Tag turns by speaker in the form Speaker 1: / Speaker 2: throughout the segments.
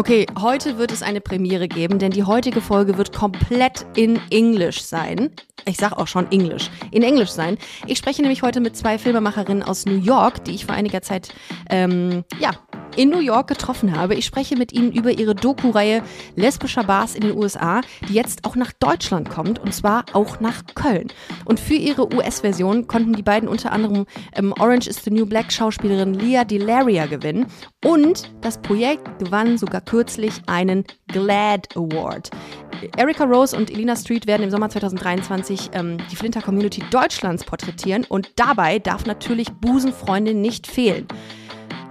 Speaker 1: Okay, heute wird es eine Premiere geben, denn die heutige Folge wird komplett in Englisch sein. Ich sag auch schon Englisch. In Englisch sein. Ich spreche nämlich heute mit zwei Filmemacherinnen aus New York, die ich vor einiger Zeit ähm, ja, in New York getroffen habe. Ich spreche mit ihnen über ihre Doku-Reihe Lesbischer Bars in den USA, die jetzt auch nach Deutschland kommt und zwar auch nach Köln. Und für ihre US-Version konnten die beiden unter anderem ähm, Orange is the New Black Schauspielerin Leah Delaria gewinnen und das Projekt gewann sogar kürzlich einen GLAD Award. Erika Rose und Elina Street werden im Sommer 2023 ähm, die Flinter Community Deutschlands porträtieren und dabei darf natürlich Busenfreundin nicht fehlen.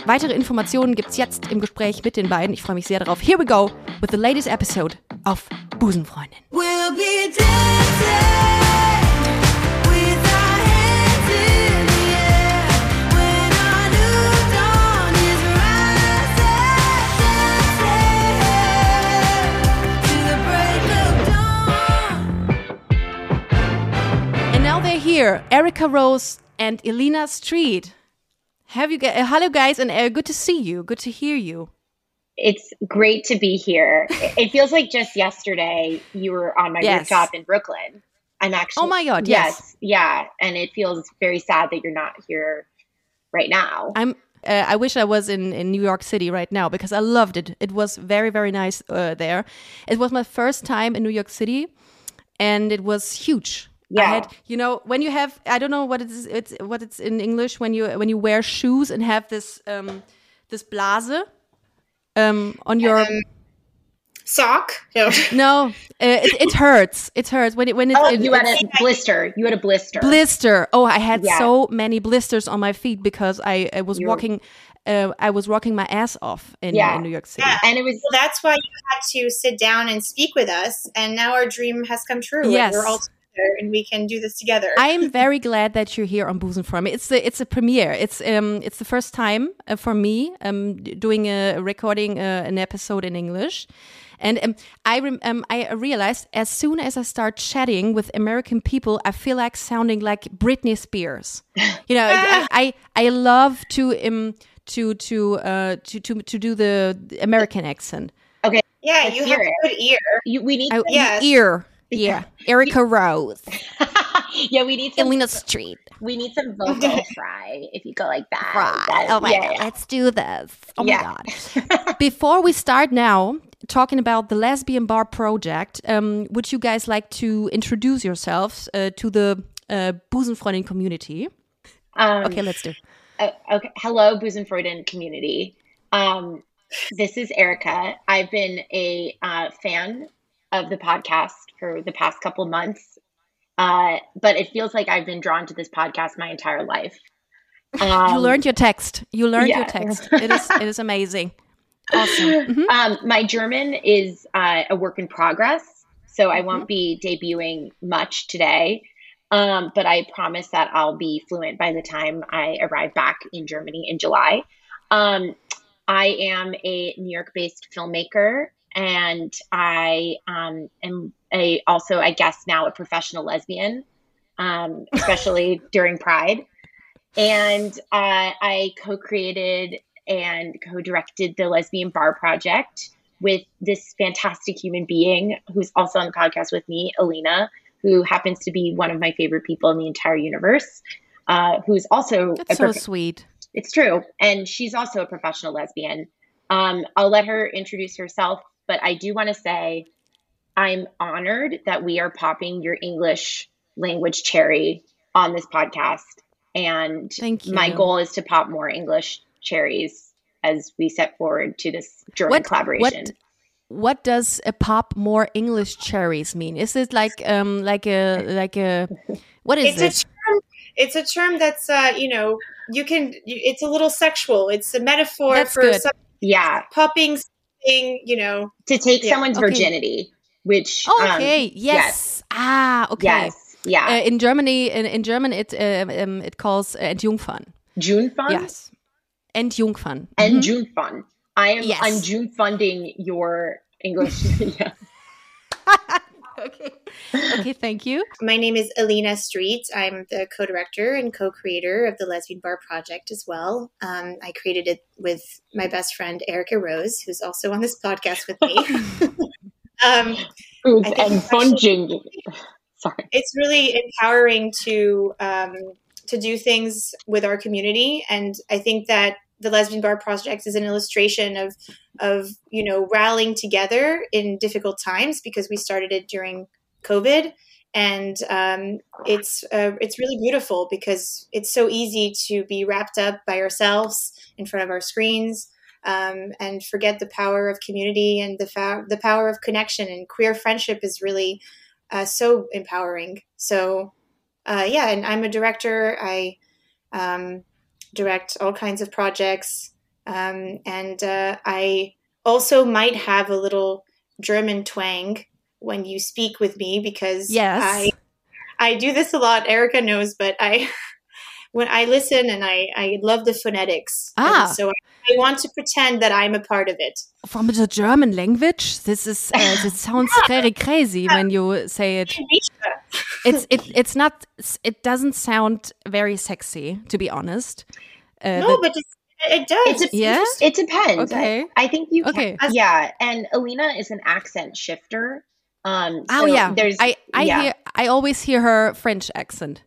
Speaker 1: Weitere Informationen gibt's jetzt im Gespräch mit den beiden. Ich freue mich sehr darauf. Here we go with the latest episode of Busenfreundin. We'll be dancing. here, Erika Rose and Elina Street. Have you uh, hello guys and uh, good to see you. Good to hear you.
Speaker 2: It's great to be here. it feels like just yesterday you were on my yes. rooftop in Brooklyn. I'm actually
Speaker 1: Oh my god, yes. yes.
Speaker 2: Yeah, and it feels very sad that you're not here right now.
Speaker 1: I'm uh, I wish I was in, in New York City right now because I loved it. It was very, very nice uh, there. It was my first time in New York City and it was huge yeah. Had, you know, when you have, I don't know what it's, it's what it's in English when you when you wear shoes and have this um, this blase um, on your um,
Speaker 3: sock.
Speaker 1: No, no uh, it, it, hurts. It hurts when it when it's.
Speaker 2: Oh, you had a blister. You had a blister.
Speaker 1: Blister. Oh, I had yeah. so many blisters on my feet because I, I was You're walking. Uh, I was rocking my ass off in, yeah. in New York City.
Speaker 3: Yeah, and it was well, that's why you had to sit down and speak with us, and now our dream has come true.
Speaker 1: Yes,
Speaker 3: we're all and we can do this together.
Speaker 1: I am very glad that you're here on Busenfreundin. It's a, it's a premiere. It's um it's the first time uh, for me um doing a recording uh, an episode in English. And um, I um, I realized as soon as I start chatting with American people, I feel like sounding like Britney Spears. You know, I, I, I love to um to to uh to to to do the American accent.
Speaker 2: Okay.
Speaker 3: Yeah, you have a good ear.
Speaker 2: You, we need
Speaker 1: I, yes. ear. Yeah, Erica Rose.
Speaker 2: yeah, we need some
Speaker 1: Elina Street.
Speaker 2: We need some vocal fry if you go like that.
Speaker 1: Fry. oh my yeah, god, yeah. let's do this. Oh yeah. my god. Before we start now, talking about the lesbian bar project, um, would you guys like to introduce yourselves uh, to the uh, Busenfreundin community? Um, okay, let's do.
Speaker 2: Uh, okay, hello, Busenfreundin community. Um, this is Erica. I've been a uh, fan of the podcast for the past couple months. Uh, but it feels like I've been drawn to this podcast my entire life.
Speaker 1: Um, you learned your text. You learned yeah. your text. It is it is amazing. Awesome.
Speaker 2: Mm-hmm. Um, my German is uh, a work in progress, so I won't mm-hmm. be debuting much today. Um, but I promise that I'll be fluent by the time I arrive back in Germany in July. Um, I am a New York based filmmaker and I um, am a also I guess now a professional lesbian, um, especially during Pride, and uh, I co-created and co-directed the Lesbian Bar Project with this fantastic human being who's also on the podcast with me, Elina, who happens to be one of my favorite people in the entire universe. Uh, who's also
Speaker 1: That's so prof- sweet.
Speaker 2: It's true, and she's also a professional lesbian. Um, I'll let her introduce herself but I do want to say I'm honored that we are popping your English language cherry on this podcast. And my goal is to pop more English cherries as we set forward to this German what, collaboration.
Speaker 1: What, what does a pop more English cherries mean? Is it like um like a like a what is
Speaker 3: it's it? A term, it's a term that's uh you know you can it's a little sexual. It's a metaphor
Speaker 1: that's
Speaker 3: for some
Speaker 2: yeah
Speaker 3: popping you know,
Speaker 2: to take yeah. someone's okay. virginity, which
Speaker 1: oh, okay, um, yes. yes. ah, okay,
Speaker 2: yes, yeah.
Speaker 1: Uh, in Germany, in, in German, it uh, um, it calls uh, Entjungfern.
Speaker 2: Jungfern.
Speaker 1: Yes, Entjungfern.
Speaker 2: Entjungfern. Mm-hmm. I am. Yes. I'm June funding your English. yeah.
Speaker 1: okay. Okay, thank you.
Speaker 3: My name is Elina Street. I'm the co director and co creator of the Lesbian Bar Project as well. Um, I created it with my best friend, Erica Rose, who's also on this podcast with me.
Speaker 2: um, and funging. Sorry.
Speaker 3: It's really empowering to um, to do things with our community, and I think that the Lesbian Bar Project is an illustration of of you know rallying together in difficult times because we started it during COVID, and um, it's uh, it's really beautiful because it's so easy to be wrapped up by ourselves in front of our screens. Um, and forget the power of community and the fa- the power of connection and queer friendship is really uh, so empowering. So, uh, yeah, and I'm a director. I um, direct all kinds of projects, um, and uh, I also might have a little German twang when you speak with me because
Speaker 1: yes.
Speaker 3: I I do this a lot. Erica knows, but I when I listen and I I love the phonetics.
Speaker 1: Ah,
Speaker 3: so I, I, want to pretend that I'm a part of it.
Speaker 1: From the German language, this is uh, this sounds very crazy when you say it. it's it it's not it doesn't sound very sexy to be honest.
Speaker 3: Uh, no, but it does.
Speaker 2: It, yeah? it depends.
Speaker 1: Okay.
Speaker 2: I, I think you.
Speaker 1: Okay.
Speaker 2: Can, yeah, and Elina is an accent shifter. Um,
Speaker 1: oh,
Speaker 2: so
Speaker 1: yeah,
Speaker 2: there's.
Speaker 1: I I
Speaker 2: yeah.
Speaker 1: hear I always hear her French accent.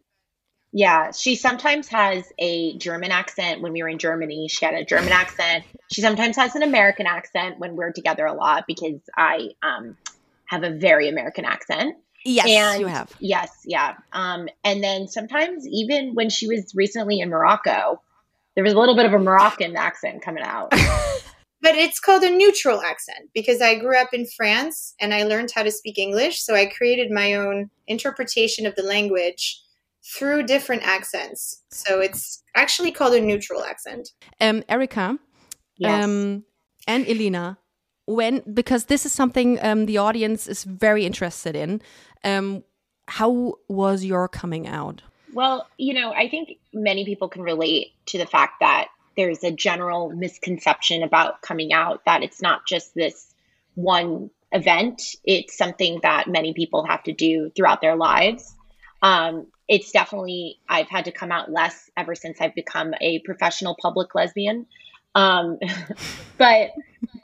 Speaker 2: Yeah, she sometimes has a German accent when we were in Germany. She had a German accent. She sometimes has an American accent when we're together a lot because I um, have a very American accent.
Speaker 1: Yes,
Speaker 2: and
Speaker 1: you have.
Speaker 2: Yes, yeah. Um, and then sometimes even when she was recently in Morocco, there was a little bit of a Moroccan accent coming out.
Speaker 3: but it's called a neutral accent because I grew up in France and I learned how to speak English. So I created my own interpretation of the language through different accents. So it's actually called a neutral accent.
Speaker 1: Um, Erica
Speaker 2: yes.
Speaker 1: um, and Elina, when because this is something um, the audience is very interested in. Um, how was your coming out?
Speaker 2: Well, you know, I think many people can relate to the fact that there's a general misconception about coming out that it's not just this one event, it's something that many people have to do throughout their lives. Um, it's definitely, I've had to come out less ever since I've become a professional public lesbian. Um, but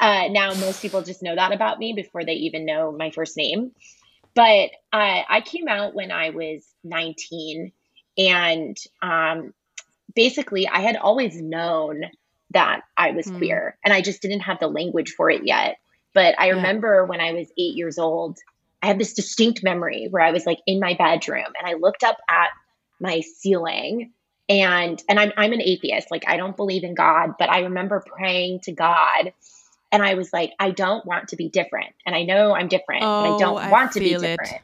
Speaker 2: uh, now most people just know that about me before they even know my first name. But I, I came out when I was 19 and um, basically, I had always known that I was mm. queer and I just didn't have the language for it yet. But I yeah. remember when I was eight years old, I have this distinct memory where I was like in my bedroom and I looked up at my ceiling and and I'm I'm an atheist like I don't believe in God but I remember praying to God and I was like I don't want to be different and I know I'm different
Speaker 1: oh,
Speaker 2: but I don't
Speaker 1: I
Speaker 2: want to be different.
Speaker 1: It.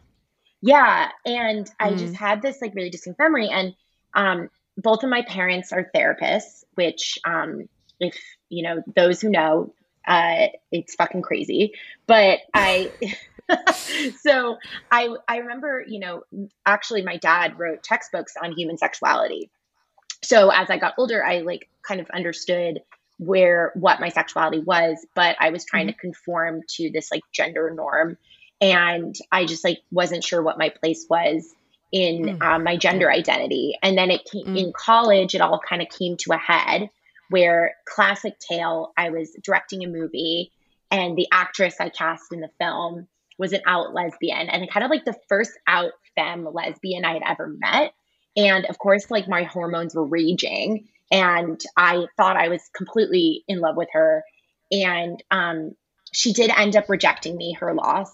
Speaker 2: Yeah. And I
Speaker 1: Mm.
Speaker 2: just had this like really distinct memory. And um, both of my parents are therapists, which, um, if you know, those who know, uh, it's fucking crazy. But I, so I, I remember, you know, actually my dad wrote textbooks on human sexuality. So as I got older, I like kind of understood where what my sexuality was, but I was trying to conform to this like gender norm and I just like wasn't sure what my place was in
Speaker 1: Mm.
Speaker 2: um, my gender identity. And then it came
Speaker 1: Mm.
Speaker 2: in college, it all kind of came to a head where classic tale, I was directing a movie and the actress I cast in the film was an out lesbian and kind of like the first out femme lesbian I had ever met. And of course, like my hormones were raging and I thought I was completely in love with her. And um, she did end up rejecting me, her loss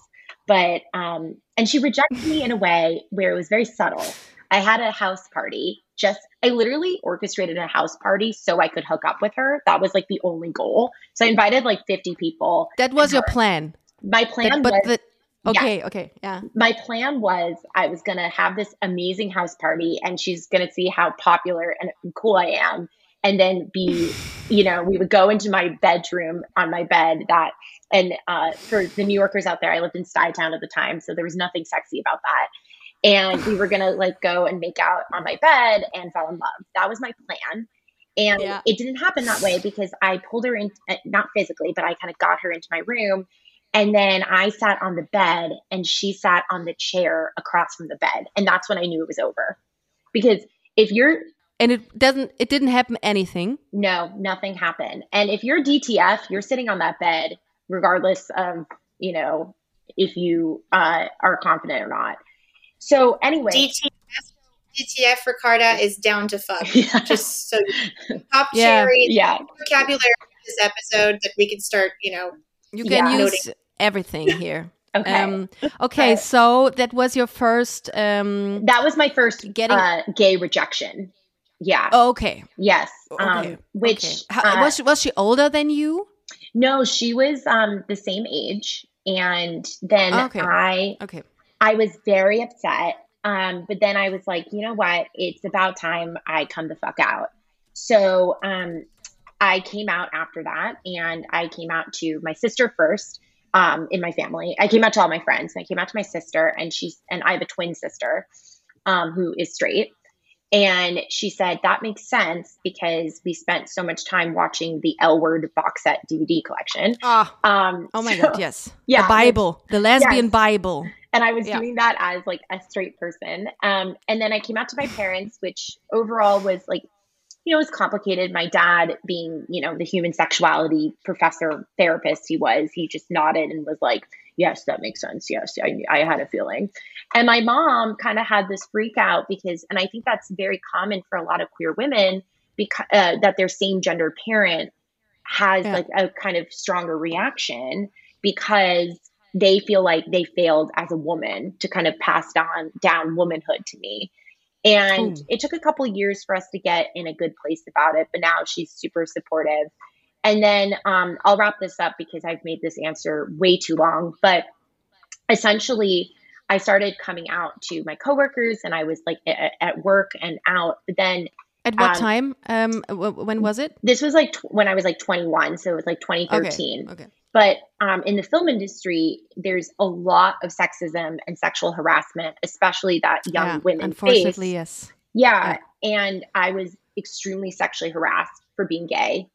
Speaker 2: but um, and she rejected me in a way where it was very subtle. I had a house party. Just I literally orchestrated a house party so I could hook up with her. That was like the only goal. So I invited like 50 people.
Speaker 1: That was your
Speaker 2: her-
Speaker 1: plan.
Speaker 2: My plan
Speaker 1: but
Speaker 2: was
Speaker 1: the okay, okay, yeah.
Speaker 2: my plan was I was gonna have this amazing house party and she's gonna see how popular and cool I am. And then be, you know, we would go into my bedroom on my bed that and uh, for the New Yorkers out there, I lived in Stuytown at the time, so there was nothing sexy about that. And we were gonna like go and make out on my bed and fall in love. That was my plan. And
Speaker 1: Yeah.
Speaker 2: it didn't happen that way because I pulled her in, uh, not physically, but I kind of got her into my room And then I sat on the bed and she sat on the chair across from the bed. And that's when I knew it was over. Because if you're
Speaker 1: and it doesn't it didn't happen anything
Speaker 2: no nothing happened and if you're dtf you're sitting on that bed regardless of you know if you uh, are confident or not so anyway
Speaker 3: DTF, DTF for Carta is down to fuck.
Speaker 2: Yeah.
Speaker 3: Just so top
Speaker 1: Yeah.
Speaker 3: cherry
Speaker 2: yeah
Speaker 3: vocabulary for this episode that we can start, you know.
Speaker 1: you can
Speaker 2: Yeah.
Speaker 1: use everything here
Speaker 2: okay
Speaker 1: um okay
Speaker 2: But-
Speaker 1: so that was your first um
Speaker 2: that was my first
Speaker 1: Getting-
Speaker 2: uh, gay rejection yeah
Speaker 1: okay
Speaker 2: yes
Speaker 1: okay
Speaker 2: um, which
Speaker 1: okay. How,
Speaker 2: uh,
Speaker 1: was she, was she older than you
Speaker 2: no she was um, the same age and then
Speaker 1: Okay.
Speaker 2: i
Speaker 1: okay
Speaker 2: I was very upset. Um, but then I was like, you know what? It's about time I come the fuck out. So um, I came out after that, and I came out to my sister first um, in my family. I came out to all my friends. And I came out to my sister, and she's and I have a twin sister um, who is straight. And she said that makes sense because we spent so much time watching the L Word box set DVD collection.
Speaker 1: ah
Speaker 2: Um,
Speaker 1: oh my
Speaker 2: so-
Speaker 1: god yes
Speaker 2: Yeah,
Speaker 1: the bible the lesbian bible
Speaker 2: and I was
Speaker 1: Yeah.
Speaker 2: doing that as like a straight person. Um, and then I came out to my parents, which overall was like, you know, it was complicated. My dad, being you know the human sexuality professor therapist he was, he just nodded and was like, "Yes, that makes sense. Yes, I, I had a feeling." And my mom kind of had this freak out because, and I think that's very common for a lot of queer women because uh, that their same gender parent has
Speaker 1: Yeah.
Speaker 2: like a kind of stronger reaction because they feel like they failed as a woman to kind of pass down down womanhood to me. And
Speaker 1: Ooh.
Speaker 2: it took a couple years for us to get in a good place about it, but now she's super supportive. And then um, I'll wrap this up because I've made this answer way too long. But essentially, I started coming out to my coworkers, and I was like at, at work and out. But then
Speaker 1: at what
Speaker 2: Um,
Speaker 1: time um w- when was it
Speaker 2: this was like tw- when I was like 21, so it was like 2013.
Speaker 1: okay okay
Speaker 2: But um, in the film industry, there's a lot of sexism and sexual harassment, especially that young
Speaker 1: yeah,
Speaker 2: women
Speaker 1: unfortunately
Speaker 2: face.
Speaker 1: yes
Speaker 2: Yeah. And I was extremely sexually harassed for being gay.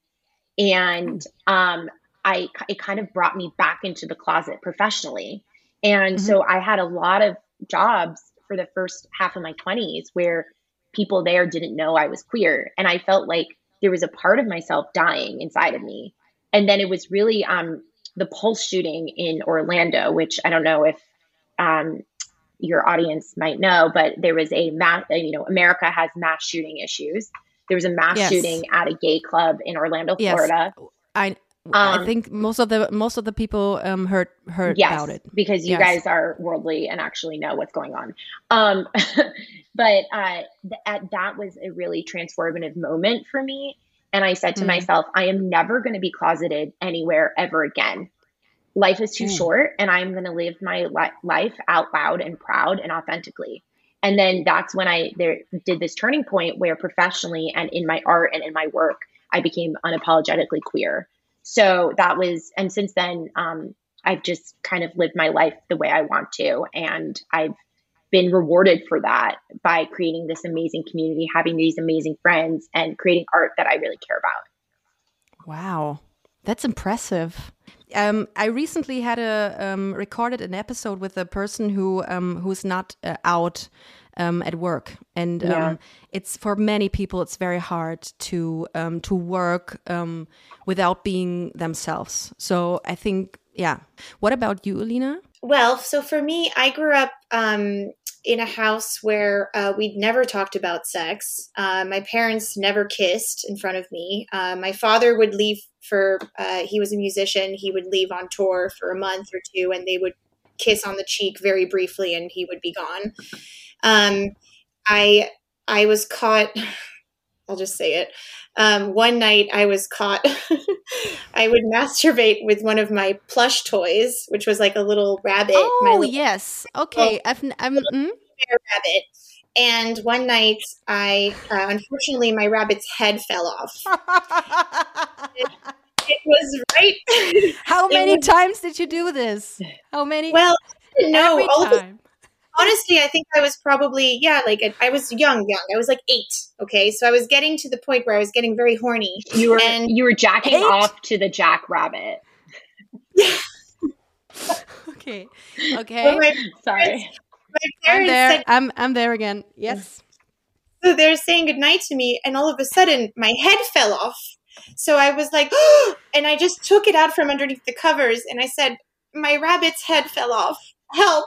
Speaker 2: And um, I it kind of brought me back into the closet professionally. And so I had a lot of jobs for the first half of my 20s where people there didn't know I was queer. And I felt like there was a part of myself dying inside of me. And then it was really um, the Pulse shooting in Orlando, which I don't know if um, your audience might know, but there was a mass, you know, America has mass shooting issues. There was a mass
Speaker 1: Yes.
Speaker 2: shooting at a gay club in Orlando,
Speaker 1: Yes.
Speaker 2: Florida.
Speaker 1: i i
Speaker 2: Um,
Speaker 1: think most of the most of the people um heard heard
Speaker 2: yes,
Speaker 1: about it
Speaker 2: because you
Speaker 1: Yes.
Speaker 2: guys are worldly and actually know what's going on. Um, but uh, th- at, that was a really transformative moment for me. And I said to
Speaker 1: Mm.
Speaker 2: myself, I am never going to be closeted anywhere ever again. Life is too
Speaker 1: Mm.
Speaker 2: short, and I'm going to live my li- life out loud and proud and authentically. And then that's when I there did this turning point where professionally and in my art and in my work, I became unapologetically queer. So that was, and since then, um, I've just kind of lived my life the way I want to. And I've been rewarded for that by creating this amazing community, having these amazing friends, and creating art that I really care about.
Speaker 1: Wow, that's impressive. Um, I recently had a um, recorded an episode with a person who um, who's not uh, out um, at work, and
Speaker 2: Yeah.
Speaker 1: um, it's for many people it's very hard to um, to work um, without being themselves. So I think, yeah. What about you, Elina?
Speaker 3: Well, so for me, I grew up um, in a house where uh, we'd never talked about sex. Uh, my parents never kissed in front of me. Uh, my father would leave for, uh, he was a musician. He would leave on tour for a month or two and they would kiss on the cheek very briefly and he would be gone. Um, I, I was caught, I'll just say it. Um, one night I was caught, I would masturbate with one of my plush toys, which was like a little rabbit.
Speaker 1: Oh
Speaker 3: little
Speaker 1: yes, okay. I've n- I'm, mm,
Speaker 3: rabbit. And one night, I uh, unfortunately my rabbit's head fell off. It was right.
Speaker 1: How many
Speaker 3: was-
Speaker 1: times did you do this? How many?
Speaker 3: well, no, all of the-
Speaker 1: time.
Speaker 3: Honestly, I think I was probably yeah, like I was young, young. I was like eight. Okay, so I was getting to the point where I was getting very horny.
Speaker 2: You were
Speaker 3: And-
Speaker 2: you were jacking
Speaker 1: Eight?
Speaker 2: off to the Jack Rabbit.
Speaker 1: okay. Okay.
Speaker 3: my
Speaker 2: Sorry.
Speaker 3: my
Speaker 1: I'm there.
Speaker 3: said,
Speaker 1: I'm I'm there again. Yes.
Speaker 3: so they're saying goodnight to me, and all of a sudden my head fell off. So I was like, and I just took it out from underneath the covers, and I said, my rabbit's head fell off. Help!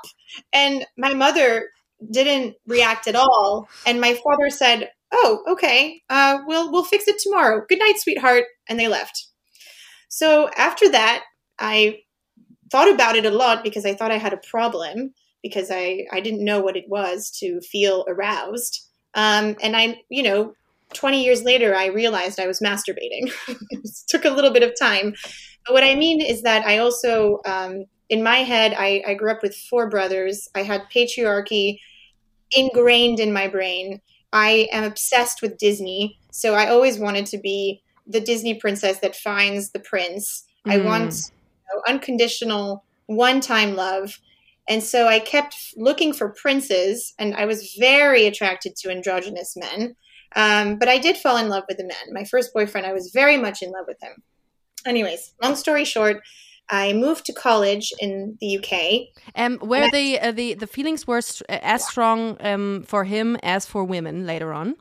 Speaker 3: And my mother didn't react at all, and my father said, "Oh, okay. Uh, we'll we'll fix it tomorrow. Good night, sweetheart." And they left. So after that, I thought about it a lot because I thought I had a problem because I, I didn't know what it was to feel aroused. Um, and I, you know, 20 years later, I realized I was masturbating. it took a little bit of time. But what I mean is that I also, um, in my head, I, I grew up with four brothers. I had patriarchy ingrained in my brain. I am obsessed with Disney. So I always wanted to be the Disney princess that finds the prince. I
Speaker 1: Mm.
Speaker 3: want you know, unconditional, one time love. And so I kept looking for princes, and I was very attracted to androgynous men. Um, but I did fall in love with a man. My first boyfriend, I was very much in love with him. Anyways, long story short, I moved to college in the UK.
Speaker 1: Um, where the uh, the the feelings were st- as strong um for him as for women later on.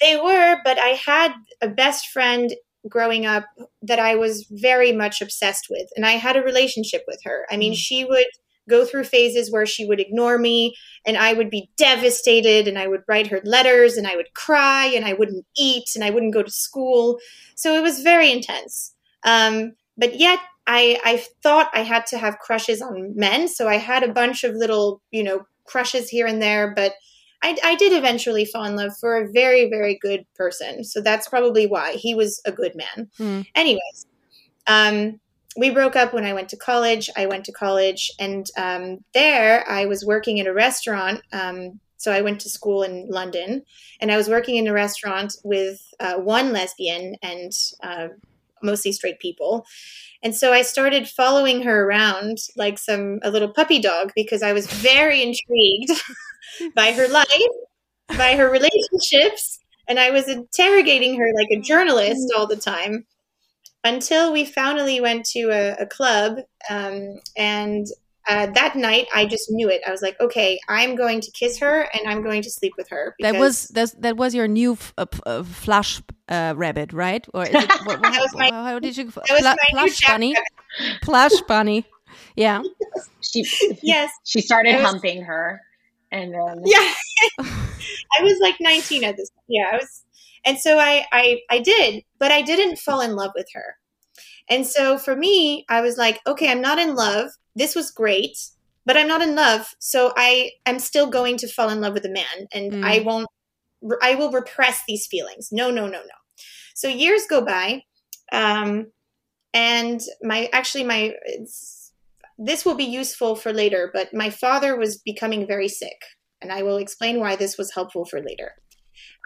Speaker 3: They were, but I had a best friend growing up that I was very much obsessed with, and I had a relationship with her. I mean,
Speaker 1: Mm.
Speaker 3: she would go through phases where she would ignore me, and I would be devastated, and I would write her letters, and I would cry, and I wouldn't eat, and I wouldn't go to school. So it was very intense. Um, but yet, I, I thought I had to have crushes on men, so I had a bunch of little, you know, crushes here and there, but I, I did eventually fall in love for a very, very good person. So that's probably why he was a good man.
Speaker 1: Hmm.
Speaker 3: Anyways, um, we broke up when I went to college. I went to college, and um, there I was working in a restaurant. Um, so I went to school in London, and I was working in a restaurant with uh, one lesbian and uh, mostly straight people. And so I started following her around like some a little puppy dog because I was very intrigued by her life, by her relationships, and I was interrogating her like a journalist all the time until we finally went to a, a club. Um, and uh, that night, I just knew it. I was like, okay, I'm going to kiss her and I'm going to sleep with her.
Speaker 1: That was that, that was your new f- uh, p- uh, flush uh, rabbit, right? Or is it, what,
Speaker 3: That was my-
Speaker 1: how, how did you
Speaker 3: that was
Speaker 1: plush bunny? Plush bunny. Yeah.
Speaker 2: She
Speaker 3: yes,
Speaker 2: she started
Speaker 3: was-
Speaker 2: humping her, and then
Speaker 3: yeah. I was like 19 at this. Point. Yeah, I was, and so I, I, I did, but I didn't fall in love with her. And so for me, I was like, okay, I'm not in love. This was great, but I'm not in love. So I am still going to fall in love with a man, and
Speaker 1: Mm.
Speaker 3: I won't. I will repress these feelings. No, no, no, no. So years go by, um, and my actually my it's, this will be useful for later. But my father was becoming very sick, and I will explain why this was helpful for later.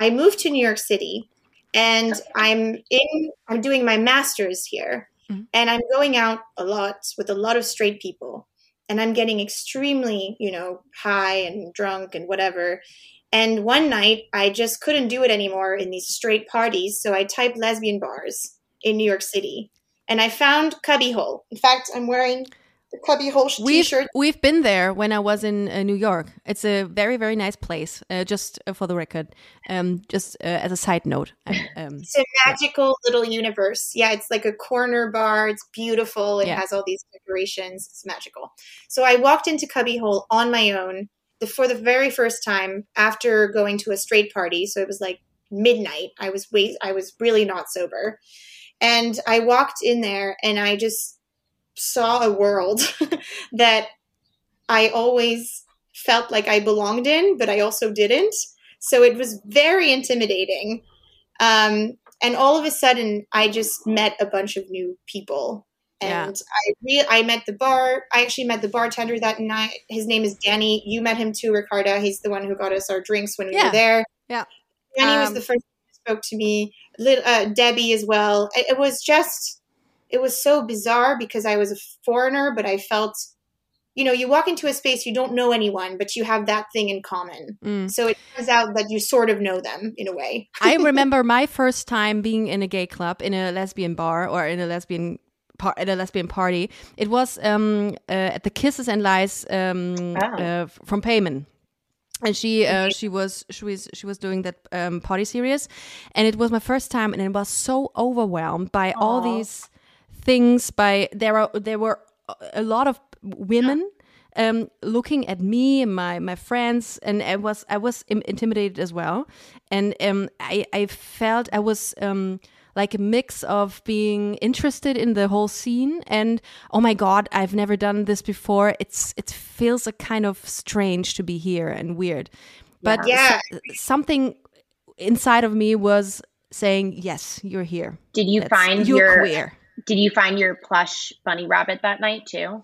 Speaker 3: I moved to New York City, and I'm in. I'm doing my master's here,
Speaker 1: Mhm.
Speaker 3: and I'm going out a lot with a lot of straight people, and I'm getting extremely, you know, high and drunk and whatever. And one night, I just couldn't do it anymore in these straight parties, so I typed lesbian bars in New York City, and I found Cubbyhole. In fact, I'm wearing the Cubbyhole sh-
Speaker 1: We've
Speaker 3: t-shirt.
Speaker 1: we've been there when I was in uh, New York. It's a very very nice place. Uh, just uh, for the record, um, just uh, as a side note. Um,
Speaker 3: It's a magical little universe. Yeah, it's like a corner bar. It's beautiful. It
Speaker 1: Yeah.
Speaker 3: has all these decorations. It's magical. So I walked into Cubbyhole on my own the, for the very first time after going to a straight party. So it was like midnight. I was wait. I was really not sober, and I walked in there and I just saw a world that I always felt like I belonged in, but I also didn't. So it was very intimidating. Um, and all of a sudden, I just met a bunch of new people.
Speaker 1: Yeah.
Speaker 3: And I re- I met the bar. I actually met the bartender that night. His name is Danny. You met him too, Ricarda. He's the one who got us our drinks when we
Speaker 1: Yeah.
Speaker 3: were there.
Speaker 1: Yeah.
Speaker 3: Danny was
Speaker 1: Um,
Speaker 3: the first who spoke to me. Lit- uh, Debbie as well. It, it was just, it was so bizarre because I was a foreigner, but I felt, you know, you walk into a space you don't know anyone, but you have that thing in common.
Speaker 1: mm.
Speaker 3: So it turns out that you sort of know them in a way.
Speaker 1: I remember my first time being in a gay club, in a lesbian bar, or in a lesbian at a lesbian party. It was um, uh, at the Kisses and Lies um, uh, from Payman. And she uh, she was she was she was doing that um, party series, and it was my first time, and it was so overwhelmed by all these things. By there are there were a lot of women um, looking at me and my my friends, and I was I was im- intimidated as well, and um, I I felt I was um, like a mix of being interested in the whole scene and oh my god I've never done this before. It's it feels a kind of strange to be here and weird, but
Speaker 3: Yeah.
Speaker 1: so- something inside of me was saying yes, you're here.
Speaker 2: Did you
Speaker 1: That's-
Speaker 2: find
Speaker 1: you're
Speaker 2: your
Speaker 1: queer?
Speaker 2: Did you find your plush bunny rabbit that night too?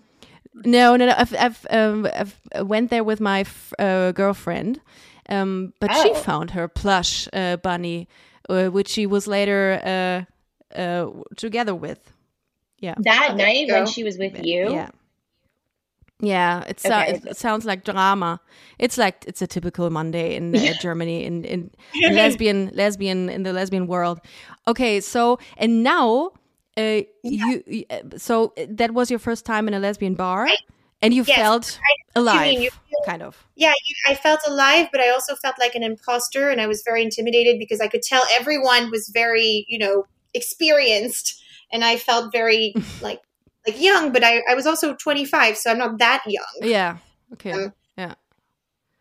Speaker 1: No, no, no. I've, I've, um, I've uh, went there with my f- uh, girlfriend, um, but she
Speaker 2: Oh.
Speaker 1: found her plush uh, bunny, uh, which she was later uh, uh, together with. Yeah,
Speaker 2: That
Speaker 3: there
Speaker 2: night when she was with you?
Speaker 1: yeah, yeah. It, so-
Speaker 2: Okay.
Speaker 1: it, it sounds like drama. It's like it's a typical Monday in uh, Germany, in, in, in lesbian, lesbian in the lesbian world. Okay, so and now. Uh, you, you uh, so that was your first time in a lesbian bar, and you
Speaker 3: Yes,
Speaker 1: felt
Speaker 3: you
Speaker 1: alive,
Speaker 3: mean. You feel-
Speaker 1: kind of.
Speaker 3: yeah, you, I felt alive, but I also felt like an imposter, and I was very intimidated because I could tell everyone was very, you know, experienced, and I felt very like like young, but I, I was also 25, so I'm not that young.
Speaker 1: Yeah. Okay.
Speaker 3: Um,
Speaker 1: yeah.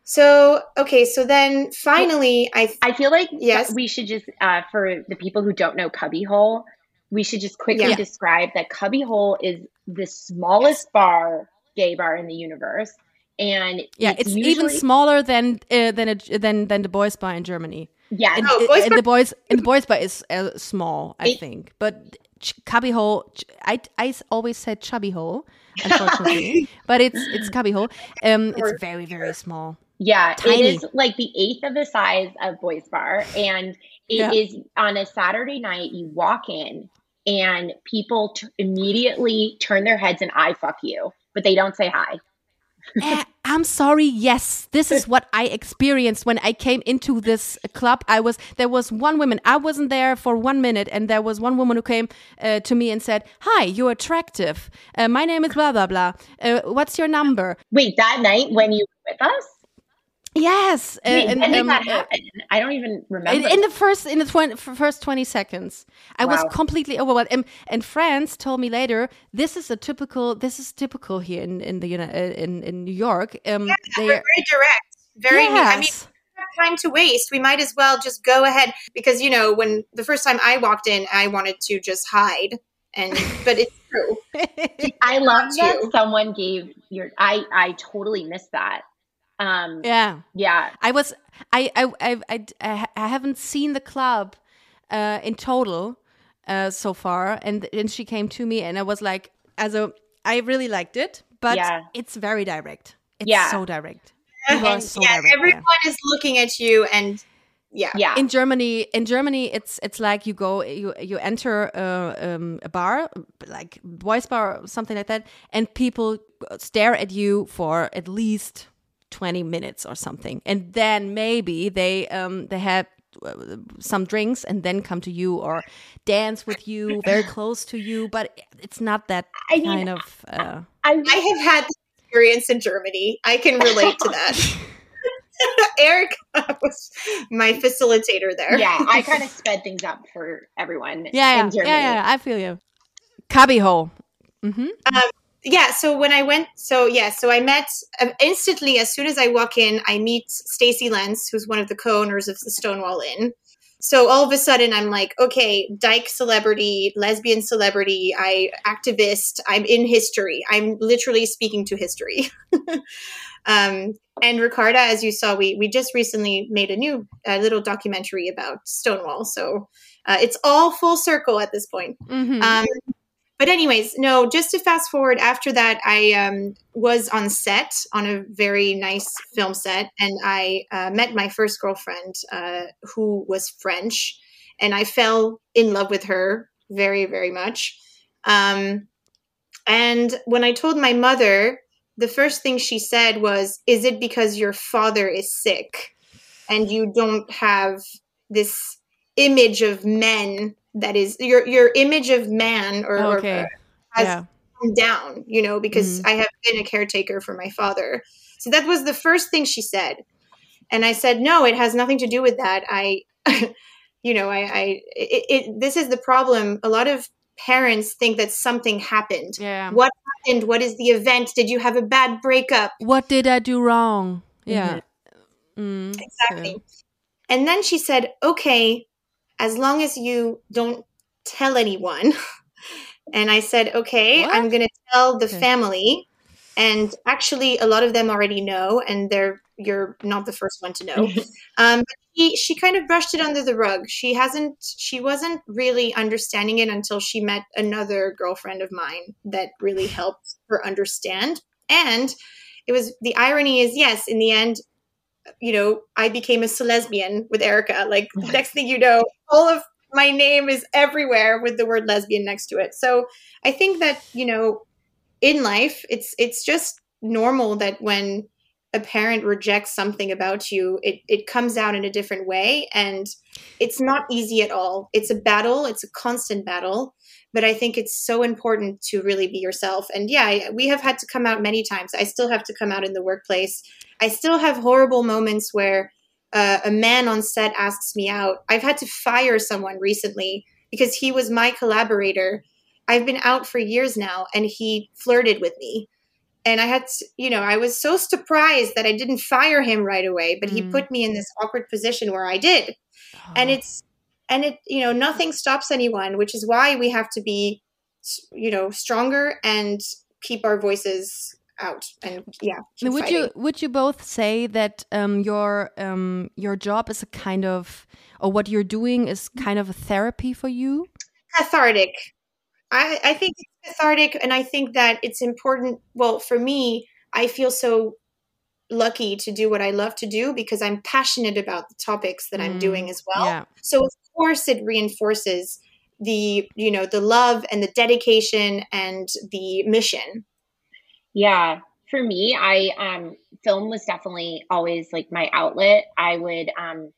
Speaker 3: So okay, so then finally, I
Speaker 2: I feel like
Speaker 3: Yes.
Speaker 2: we should just, uh, for the people who don't know Cubbyhole, we should just quickly
Speaker 3: Yeah.
Speaker 2: describe that Cubbyhole is the smallest bar, gay bar in the universe, and
Speaker 1: Yeah. It's, even
Speaker 2: usually-
Speaker 1: smaller than uh, than a, than than the boys' bar in Germany.
Speaker 2: Yeah,
Speaker 1: And,
Speaker 3: Oh, boys'
Speaker 1: and
Speaker 3: bar-
Speaker 1: the boys and the boys' bar is uh, small, I
Speaker 2: It-
Speaker 1: think. But ch- cubby hole, ch- I I s- always said chubby hole, unfortunately, but it's it's cubby hole. Um, it's very very small.
Speaker 2: Yeah,
Speaker 1: Tiny.
Speaker 2: it is like the eighth of the size of Boys Bar, and it is
Speaker 1: Yeah.
Speaker 2: on a Saturday night. You walk in, and people t- immediately turn their heads and I fuck you, but they don't say hi.
Speaker 1: Eh, I'm sorry. Yes, this is what I experienced when I came into this club. I was there was one woman. I wasn't there for one minute, and there was one woman who came uh, to me and said, "Hi, you're attractive. Uh, my name is blah blah blah. Uh, what's your number?"
Speaker 2: Wait, that night when you were with us,
Speaker 1: Yes,
Speaker 2: Wait,
Speaker 1: and,
Speaker 2: when did
Speaker 1: um,
Speaker 2: that
Speaker 1: uh,
Speaker 2: happen? I don't even remember.
Speaker 1: in the first in the twen- f- first 20 seconds i was completely overwhelmed and, and friends told me later this is a typical this is typical here in in the Uni- uh, in in new york um
Speaker 3: we're
Speaker 1: they
Speaker 3: very direct, very. Yes. I mean,
Speaker 1: yes.
Speaker 3: we don't have time to waste. We might as well just go ahead because you know when the first time I walked in, I wanted to just hide, and but it's true.
Speaker 2: I love
Speaker 3: Not
Speaker 2: that someone gave your. I I totally missed that. Um,
Speaker 1: yeah
Speaker 2: yeah,
Speaker 1: i was i i i i, I haven't seen the club uh in total uh so far and then she came to me and i was like as a I really liked it but
Speaker 2: Yeah.
Speaker 1: it's very direct it's
Speaker 2: Yeah.
Speaker 1: so direct
Speaker 2: And-
Speaker 1: so
Speaker 3: yeah,
Speaker 1: direct there.
Speaker 3: everyone is looking at you, and yeah,
Speaker 2: yeah.
Speaker 1: in Germany, in Germany, it's it's like you go, you you enter uh, um, a bar, like boys bar, or something like that, and people stare at you for at least twenty minutes or something, and then maybe they um they have uh, some drinks and then come to you or dance with you very close to you, but it's not that
Speaker 2: I mean,
Speaker 1: kind of. Uh,
Speaker 2: I,
Speaker 3: I have had this experience in Germany. I can relate to that. Eric was my facilitator there.
Speaker 2: yeah, I kind of sped things up for everyone.
Speaker 1: yeah, yeah,
Speaker 2: Germany.
Speaker 1: yeah, yeah, I feel you. Cubbyhole. Mm-hmm.
Speaker 3: Yeah so when i went so yeah so i met um, instantly as soon as i walk in i meet Stacy Lentz who's one of the co-owners of the stonewall inn. So all of a sudden i'm like okay dyke celebrity lesbian celebrity i activist i'm in history. I'm literally speaking to history. Um, and ricarda as you saw we we just recently made a new uh, little documentary about stonewall. So uh, it's all full circle at this point.
Speaker 1: Mm-hmm.
Speaker 3: um, but anyways, no. Just to fast forward, after that, I um, was on set on a very nice film set, and I uh, met my first girlfriend, uh, who was French, and I fell in love with her very, very much. Um, and when I told my mother, the first thing she said was, "Is it because your father is sick, and you don't have this image of men?" That is your your image of man or, or
Speaker 1: Okay.
Speaker 3: has
Speaker 1: Yeah.
Speaker 3: come down, you know, because
Speaker 1: Mhm.
Speaker 3: I have been a caretaker for my father. So that was the first thing she said. And I said, no, it has nothing to do with that. I, you know, I, I, it, it, this is the problem. A lot of parents think that something happened.
Speaker 1: Yeah.
Speaker 3: What happened? What is the event? Did you have a bad breakup?
Speaker 1: What did I do wrong? Yeah. Mm,
Speaker 3: Exactly. And then she said, okay, as long as you don't tell anyone. And I said, okay,
Speaker 1: What?
Speaker 3: I'm going to tell the
Speaker 1: Okay.
Speaker 3: family. And actually, a lot of them already know, and they're you're not the first one to know. um, she she kind of brushed it under the rug. She hasn't. She wasn't really understanding it until she met another girlfriend of mine that really helped her understand. And it was the irony is yes, in the end, you know, I became a lesbian with Erica. Like next thing you know, all of my name is everywhere with the word lesbian next to it. So I think that, you know, in life, it's it's just normal that when a parent rejects something about you, it, it comes out in a different way. And it's not easy at all. It's a battle, it's a constant battle. But I think it's so important to really be yourself. And yeah, we have had to come out many times. I still have to come out in the workplace. I still have horrible moments where uh, a man on set asks me out. I've had to fire someone recently because he was my collaborator. I've been out for years now and he flirted with me. And I had, to, you know, I was so surprised that I didn't fire him right away, but he
Speaker 1: Mm.
Speaker 3: put me in this awkward position where I did. And
Speaker 1: Oh.
Speaker 3: it's, and it, you know, nothing stops anyone, which is why we have to be, you know, stronger and keep our voices out. And yeah.
Speaker 1: would
Speaker 3: fighting.
Speaker 1: you would you both say that um, your um, your job is a kind of or what you're doing is kind of a therapy for you?
Speaker 3: cathartic. I, I think it's cathartic, and I think that it's important. Well, for me, I feel so lucky to do what I love to do because I'm passionate about the topics that I'm
Speaker 1: Mm,
Speaker 3: doing as well.
Speaker 1: yeah.
Speaker 3: So of course, it reinforces the you know the love and the dedication and the mission.
Speaker 2: Yeah, for me, I um film was definitely always like my outlet. I would um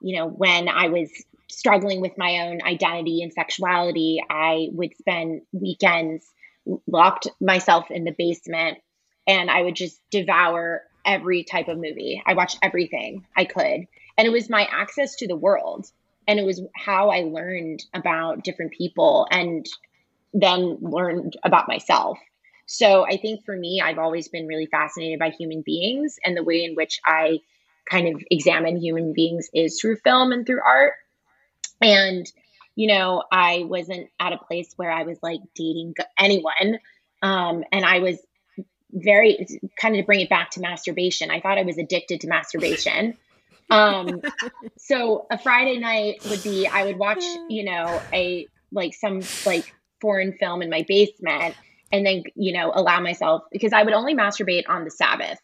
Speaker 2: you know, when I was struggling with my own identity and sexuality, I would spend weekends locked myself in the basement and I would just devour every type of movie. I watched everything I could. And it was my access to the world. And it was how I learned about different people and then learned about myself. So I think for me, I've always been really fascinated by human beings and the way in which I kind of examine human beings is through film and through art. And, you know, I wasn't at a place where I was like dating anyone. Um, and I was very kind of to bring it back to masturbation. I thought I was addicted to masturbation. Um, so a Friday night would be I would watch, you know, a like some like foreign film in my basement and then, you know, allow myself because I would only masturbate on the Sabbath,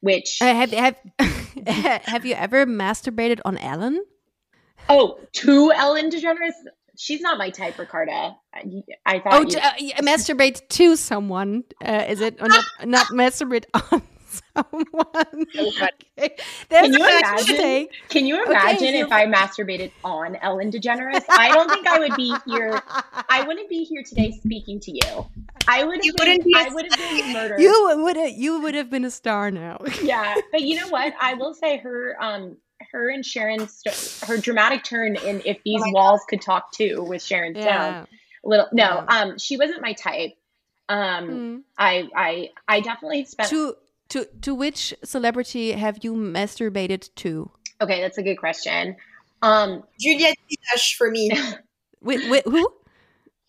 Speaker 2: which
Speaker 1: Uh, have have have you ever masturbated on Ellen?
Speaker 2: oh, to Ellen DeGeneres, she's not my type, Ricarda. I, I thought
Speaker 1: Oh,
Speaker 2: you-
Speaker 1: to, uh, yeah, masturbate to someone. Uh, is it or not? Not masturbate on someone. Okay. There's
Speaker 2: Can you imagine?
Speaker 1: mistake.
Speaker 2: Can you
Speaker 1: Okay,
Speaker 2: imagine
Speaker 1: you-
Speaker 2: if I masturbated on Ellen DeGeneres? I don't think I would be here. I wouldn't be here today speaking to you. I would
Speaker 3: You
Speaker 2: have been,
Speaker 3: wouldn't be a
Speaker 2: I would have been murdered.
Speaker 1: You would have you would have been a star now.
Speaker 2: yeah, but you know what? I will say her um her and Sharon Sto- her dramatic turn in If These Walls Could Talk Too with Sharon Stone.
Speaker 1: Yeah.
Speaker 2: Little no,
Speaker 1: Yeah.
Speaker 2: um she wasn't my type. Um
Speaker 1: Mm.
Speaker 2: I I I definitely spent
Speaker 1: To to to which celebrity have you masturbated to?
Speaker 2: Okay, that's a good question. Um
Speaker 3: Juliette Binoche for me.
Speaker 1: With, with who?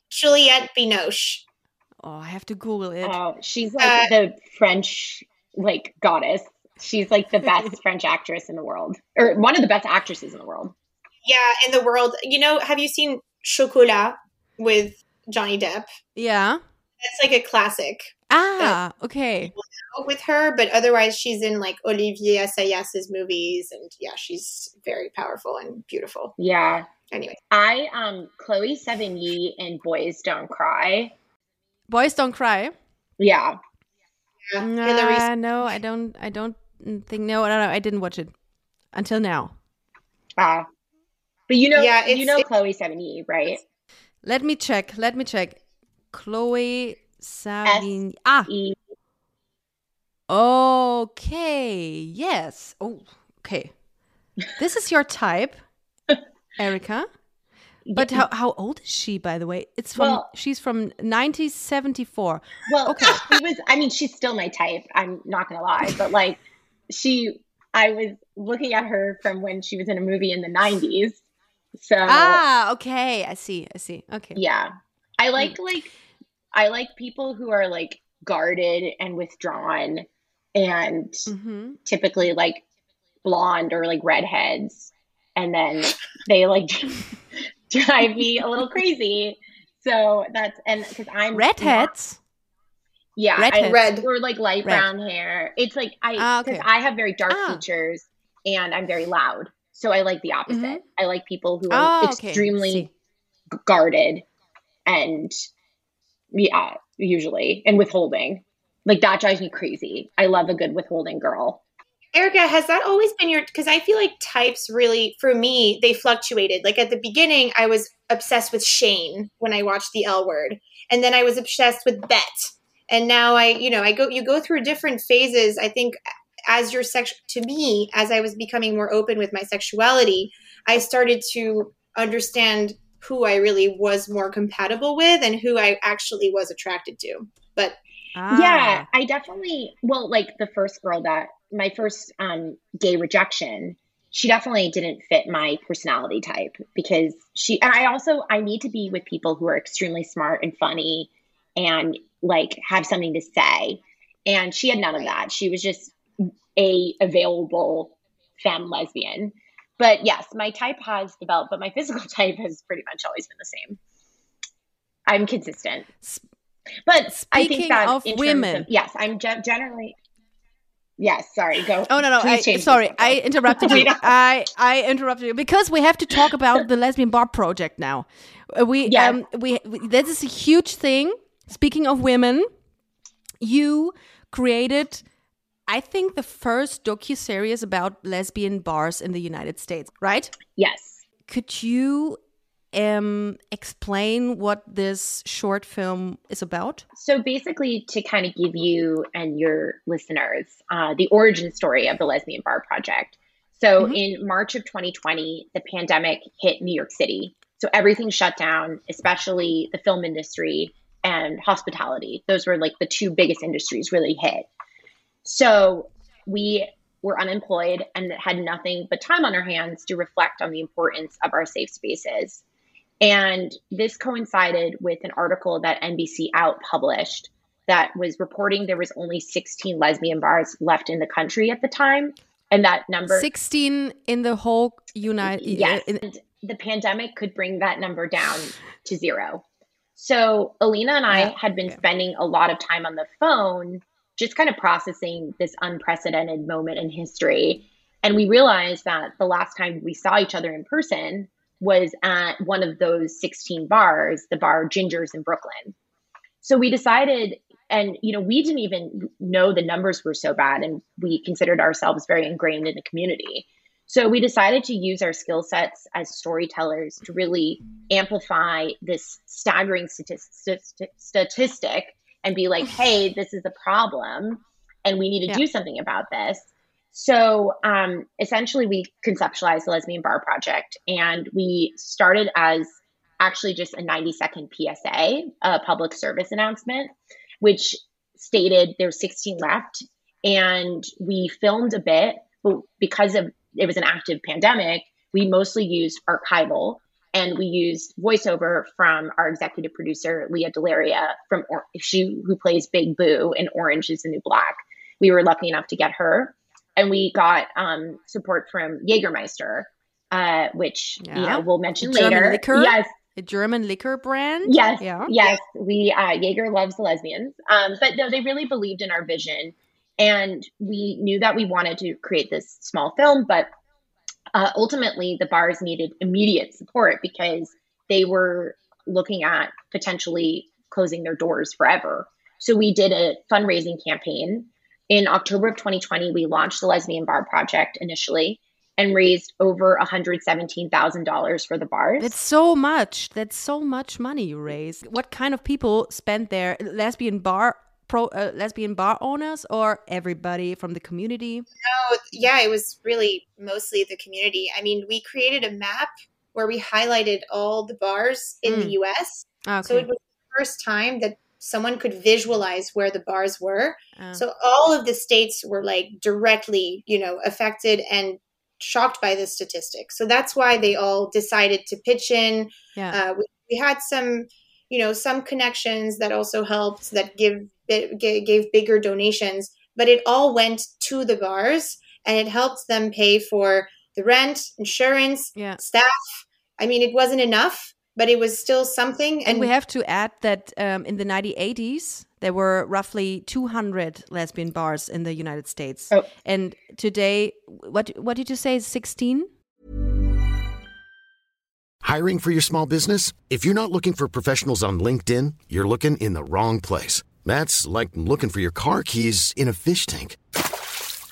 Speaker 3: Juliette Binoche.
Speaker 1: Oh, I have to Google it.
Speaker 2: Oh, she's like the French like goddess. She's like the best French actress in the world, or one of the best actresses in the world.
Speaker 3: Yeah, in the world. You know, have you seen Chocolat with Johnny Depp?
Speaker 1: yeah.
Speaker 3: That's like a classic
Speaker 1: Ah, okay.
Speaker 3: With her, but otherwise she's in like Olivier Assayas's movies and yeah, she's very powerful and beautiful.
Speaker 2: Yeah,
Speaker 3: Anyway,
Speaker 2: I um Chloe Sevigny in Boys Don't Cry.
Speaker 1: Boys don't cry.
Speaker 2: Yeah,
Speaker 3: yeah, Hilary
Speaker 1: Nah, no, I don't. I don't think. No, no, no. I didn't watch it until now.
Speaker 2: uh, but you know,
Speaker 3: Yeah,
Speaker 2: you know Chloe Sevigny, right?
Speaker 1: Let me check. Let me check. Chloe Sevigny. Ah. Okay. Yes. Oh, okay. This is your type, Erica. But how, how old is she, by the way? It's from well, she's from 1974.
Speaker 2: Well, okay. She was. I mean, she's still my type. I'm not gonna lie, but like, she. I was looking at her from when she was in a movie in the 90s. So
Speaker 1: ah, okay. I see. I see. Okay.
Speaker 2: Yeah, I like mm. like I like people who are like guarded and withdrawn and mm-hmm. typically like blonde or like redheads and then they like drive me a little crazy so that's and because i'm
Speaker 1: redheads
Speaker 2: yeah redheads. I, red or like light red. brown hair it's like i because ah, okay. i have very dark ah. features and i'm very loud so i like the opposite mm-hmm. i like people who are oh, extremely okay. guarded and yeah usually and withholding like that drives me crazy. I love a good withholding girl.
Speaker 3: Erica, has that always been your because I feel like types really for me they fluctuated. Like at the beginning I was obsessed with Shane when I watched the L word. And then I was obsessed with Bette. And now I, you know, I go you go through different phases. I think as your sex to me as I was becoming more open with my sexuality, I started to understand who I really was more compatible with and who I actually was attracted to. But
Speaker 2: Ah. Yeah, I definitely well, like the first girl that my first um gay rejection, she definitely didn't fit my personality type because she and I also I need to be with people who are extremely smart and funny and like have something to say. And she had none of that. She was just a available femme lesbian. But yes, my type has developed, but my physical type has pretty much always been the same. I'm consistent. But Speaking I think that of women, of, yes, I'm ge- generally. Yes, sorry. Go.
Speaker 1: Oh no, no. I, sorry, I interrupted you. I I interrupted you because we have to talk about the lesbian bar project now. Uh, we yes. um we, we this is a huge thing. Speaking of women, you created I think the first docu series about lesbian bars in the United States, right?
Speaker 2: Yes.
Speaker 1: Could you um, explain what this short film is about?
Speaker 2: So, basically, to kind of give you and your listeners uh, the origin story of the Lesbian Bar Project. So, mm-hmm. in March of 2020, the pandemic hit New York City. So, everything shut down, especially the film industry and hospitality. Those were like the two biggest industries really hit. So, we were unemployed and had nothing but time on our hands to reflect on the importance of our safe spaces. And this coincided with an article that NBC Out published that was reporting there was only 16 lesbian bars left in the country at the time. And that number
Speaker 1: 16 in the whole United
Speaker 2: Yes. and the pandemic could bring that number down to zero. So Elina and I had been spending a lot of time on the phone just kind of processing this unprecedented moment in history. And we realized that the last time we saw each other in person was at one of those 16 bars, the bar Ginger's in Brooklyn. So we decided, and you know, we didn't even know the numbers were so bad, and we considered ourselves very ingrained in the community. So we decided to use our skill sets as storytellers to really amplify this staggering statistic and be like, hey, this is a problem, and we need to yeah. do something about this. So um, essentially, we conceptualized the Lesbian Bar Project, and we started as actually just a 90 second PSA, a public service announcement, which stated there's 16 left. And we filmed a bit, but because of it was an active pandemic, we mostly used archival and we used voiceover from our executive producer Lea DeLaria from or- she who plays Big Boo in Orange is the New Black. We were lucky enough to get her and we got um, support from Jägermeister, uh, which yeah. you know we'll mention later.
Speaker 1: Liquor? Yes, a German liquor brand.
Speaker 2: Yes, yeah. yes. We uh, Jaeger loves the lesbians, um, but no, they really believed in our vision, and we knew that we wanted to create this small film, but uh, ultimately the bars needed immediate support because they were looking at potentially closing their doors forever. So we did a fundraising campaign in October of 2020, we launched the Lesbian Bar Project initially. and raised over $117,000 for the bars.
Speaker 1: That's so much. That's so much money you raise. What kind of people spend their lesbian bar pro uh, lesbian bar owners or everybody from the community?
Speaker 3: No, yeah, it was really mostly the community. I mean, we created a map where we highlighted all the bars in mm. the US. Okay. So it was the first time that someone could visualize where the bars were. Oh. So all of the states were like directly, you know, affected and shocked by this statistic. So that's why they all decided to pitch in. Yeah. Uh, we, we, had some, you know, some connections that also helped that give gave bigger donations, but it all went to the bars and it helped them pay for the rent, insurance, yeah. staff. I mean, it wasn't enough, but it was still something.
Speaker 1: And, and we have to add that um, in the 1980s, there were roughly 200 lesbian bars in the United States. Oh. And today, what, what did you say, 16?
Speaker 4: Hiring for your small business? If you're not looking for professionals on LinkedIn, you're looking in the wrong place. That's like looking for your car keys in a fish tank.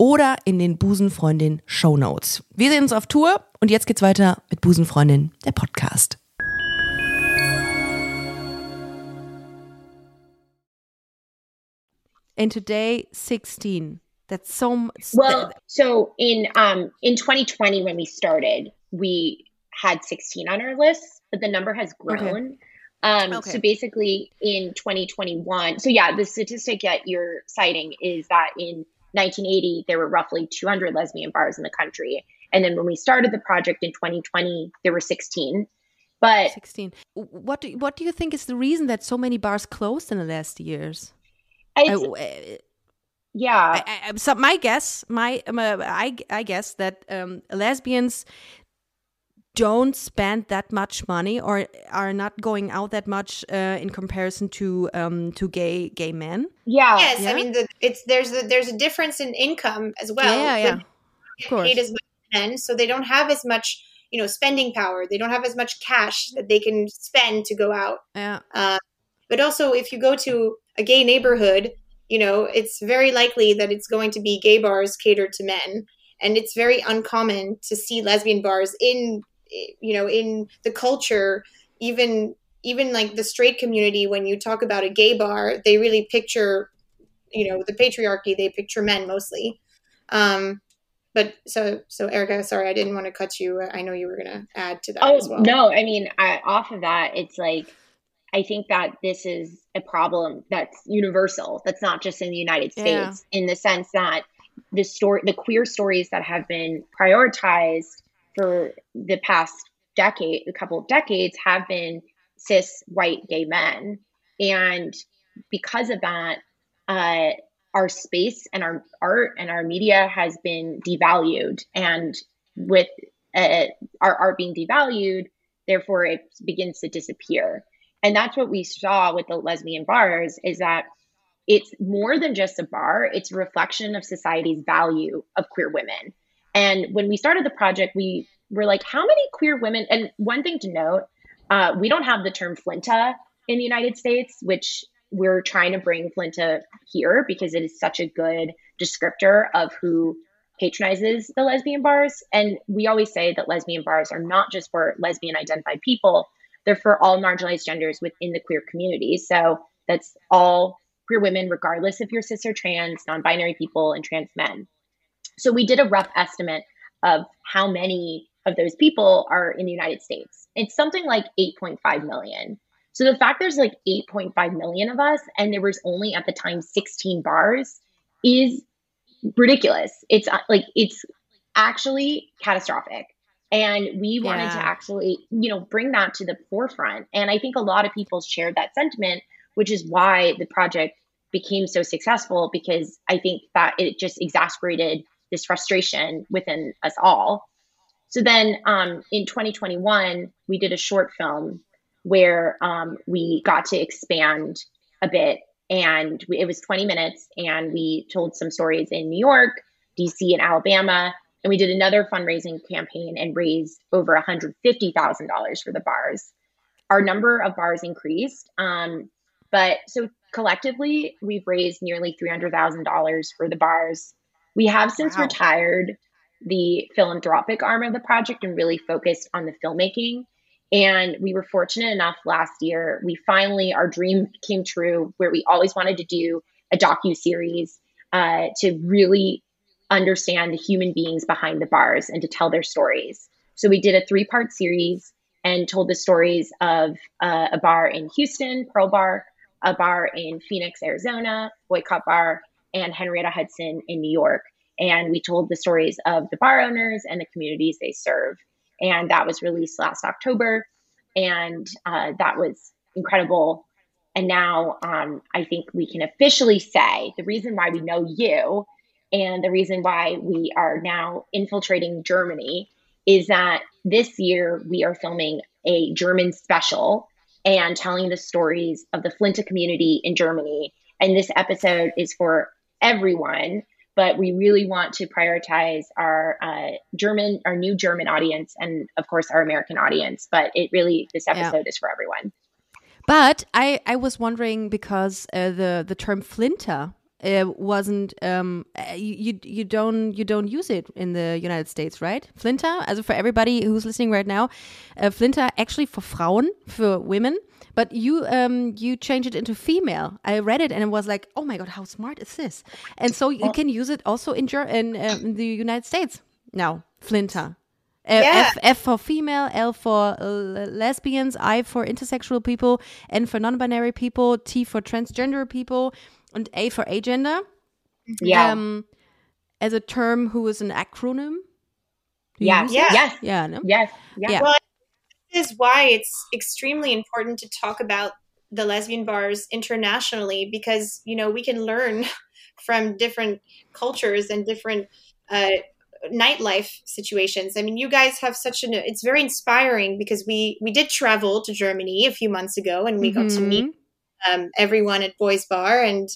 Speaker 1: oder in den Busenfreundin Show Notes. Wir sehen uns auf Tour und jetzt geht's weiter mit Busenfreundin, der Podcast. And today 16. That's so
Speaker 2: Well, so in um in 2020 when we started, we had 16 on our list, but the number has grown. Okay. Um, okay. So basically, in 2021, so yeah, the statistic that you're citing is that in 1980, there were roughly 200 lesbian bars in the country. And then when we started the project in 2020, there were 16. But
Speaker 1: 16. What do, what do you think is the reason that so many bars closed in the last years? I, uh,
Speaker 2: yeah.
Speaker 1: I, I, so my guess, my, I, I guess that um, lesbians don't spend that much money or are not going out that much uh, in comparison to um, to gay gay men.
Speaker 2: Yeah.
Speaker 3: Yes, yeah? I mean the, it's there's a, there's a difference in income as well.
Speaker 1: Yeah, yeah, yeah. Of course. Paid
Speaker 3: as much men, so they don't have as much you know spending power. They don't have as much cash that they can spend to go out.
Speaker 1: Yeah. Uh,
Speaker 3: but also, if you go to a gay neighborhood, you know it's very likely that it's going to be gay bars catered to men and it's very uncommon to see lesbian bars in you know in the culture even even like the straight community when you talk about a gay bar they really picture you know the patriarchy they picture men mostly um but so so erica sorry i didn't want to cut you i know you were going to add to that
Speaker 2: oh
Speaker 3: as well.
Speaker 2: no i mean I, off of that it's like i think that this is a problem that's universal that's not just in the united states yeah. in the sense that the story the queer stories that have been prioritized for the past decade, a couple of decades, have been cis white gay men. And because of that, uh, our space and our art and our media has been devalued. And with uh, our art being devalued, therefore it begins to disappear. And that's what we saw with the lesbian bars is that it's more than just a bar, it's a reflection of society's value of queer women. And when we started the project, we were like, how many queer women? And one thing to note, uh, we don't have the term Flinta in the United States, which we're trying to bring Flinta here because it is such a good descriptor of who patronizes the lesbian bars. And we always say that lesbian bars are not just for lesbian identified people, they're for all marginalized genders within the queer community. So that's all queer women, regardless if you're cis or trans, non binary people, and trans men. So we did a rough estimate of how many of those people are in the United States. It's something like 8.5 million. So the fact there's like 8.5 million of us and there was only at the time 16 bars is ridiculous. It's uh, like it's actually catastrophic. And we wanted yeah. to actually, you know, bring that to the forefront. And I think a lot of people shared that sentiment, which is why the project became so successful because I think that it just exasperated this frustration within us all. So then um, in 2021, we did a short film where um, we got to expand a bit. And we, it was 20 minutes, and we told some stories in New York, DC, and Alabama. And we did another fundraising campaign and raised over $150,000 for the bars. Our number of bars increased. Um, but so collectively, we've raised nearly $300,000 for the bars. We have since wow. retired the philanthropic arm of the project and really focused on the filmmaking. And we were fortunate enough last year, we finally, our dream came true where we always wanted to do a docu series uh, to really understand the human beings behind the bars and to tell their stories. So we did a three part series and told the stories of uh, a bar in Houston, Pearl Bar, a bar in Phoenix, Arizona, Boycott Bar, and Henrietta Hudson in New York. And we told the stories of the bar owners and the communities they serve and that was released last October, and uh, that was incredible. And now um, I think we can officially say the reason why we know you and the reason why we are now infiltrating Germany is that this year we are filming a German special and telling the stories of the Flinta community in Germany. And this episode is for everyone but we really want to prioritize our uh, German, our new German audience, and of course our American audience. But it really, this episode yeah. is for everyone.
Speaker 1: But I, I was wondering because uh, the the term flinta uh, wasn't um, uh, you you don't you don't use it in the United States, right? Flinta, also for everybody who's listening right now, uh, Flinta actually for Frauen, for women but you um you change it into female. I read it and it was like, oh my god, how smart is this? And so you can use it also in Ger- in, um, in the United States now. Flinta. Uh, yeah. F, F, for female, L for uh, lesbians, I for intersexual people, N for non-binary people, T for transgender people, and A for agender.
Speaker 2: Yeah. Um,
Speaker 1: as a term who is an acronym.
Speaker 2: Yeah.
Speaker 1: Yeah.
Speaker 2: Yes.
Speaker 1: Yeah. No?
Speaker 2: Yes. Yeah.
Speaker 3: yeah. Well, this is why it's extremely important to talk about the lesbian bars internationally because you know we can learn from different cultures and different uh, nightlife situations. I mean, you guys have such an it's very inspiring because we we did travel to Germany a few months ago and we mm-hmm. got to meet mm-hmm. Um, everyone at Boys Bar and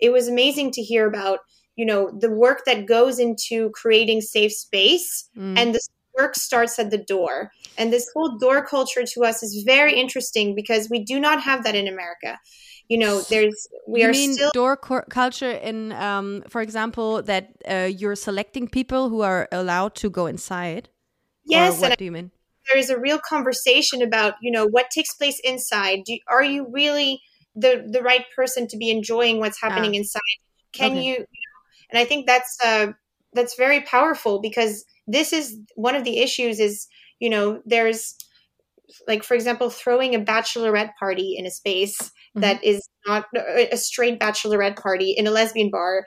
Speaker 3: it was amazing to hear about you know the work that goes into creating safe space mm. and the work starts at the door. And this whole door culture to us is very interesting because we do not have that in America. You know, there's we
Speaker 1: you
Speaker 3: are
Speaker 1: mean
Speaker 3: still
Speaker 1: door culture in, um, for example, that uh, you're selecting people who are allowed to go inside.
Speaker 3: Yes,
Speaker 1: or what do you mean?
Speaker 3: There is a real conversation about you know what takes place inside. Do, are you really the the right person to be enjoying what's happening inside? Can okay. you, you know, and I think that's uh, that's very powerful because this is one of the issues is you know there's like for example throwing a bachelorette party in a space mm-hmm. that is not a straight bachelorette party in a lesbian bar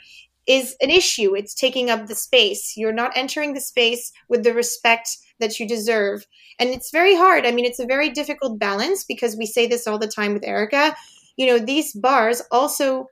Speaker 3: is an issue it's taking up the space you're not entering the space with the respect that you deserve and it's very hard i mean it's a very difficult balance because we say this all the time with erica you know these bars also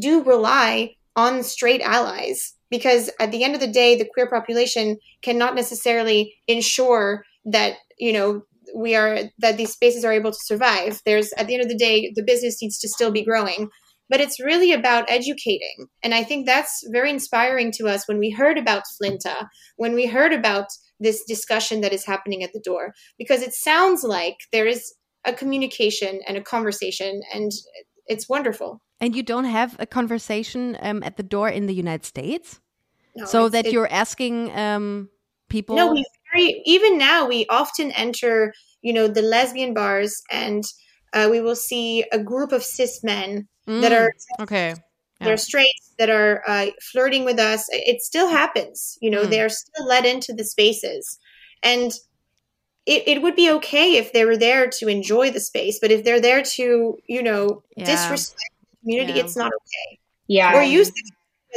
Speaker 3: do rely on straight allies because at the end of the day the queer population cannot necessarily ensure that you know we are that these spaces are able to survive. There's at the end of the day the business needs to still be growing. But it's really about educating. And i think that's very inspiring to us when we heard about flinta when we heard about this discussion that is happening at the door because it sounds like there is a communication and a conversation and it's wonderful
Speaker 1: and you don't have a conversation um, at the door in the United States? No, so that you're asking um, people?
Speaker 3: No, we very, even now we often enter, you know, the lesbian bars and Uh, we will see a group of cis men
Speaker 1: Mm,
Speaker 3: that are
Speaker 1: okay.
Speaker 3: that are straight that are uh, flirting with us. It still happens. You know,
Speaker 1: Mm.
Speaker 3: they are still let into the spaces, and it, it would be okay if they were there to enjoy the space, but if they're there to, you know,
Speaker 1: Yeah.
Speaker 3: disrespect the community,
Speaker 1: Yeah.
Speaker 3: it's not okay.
Speaker 2: Yeah.
Speaker 3: Or use it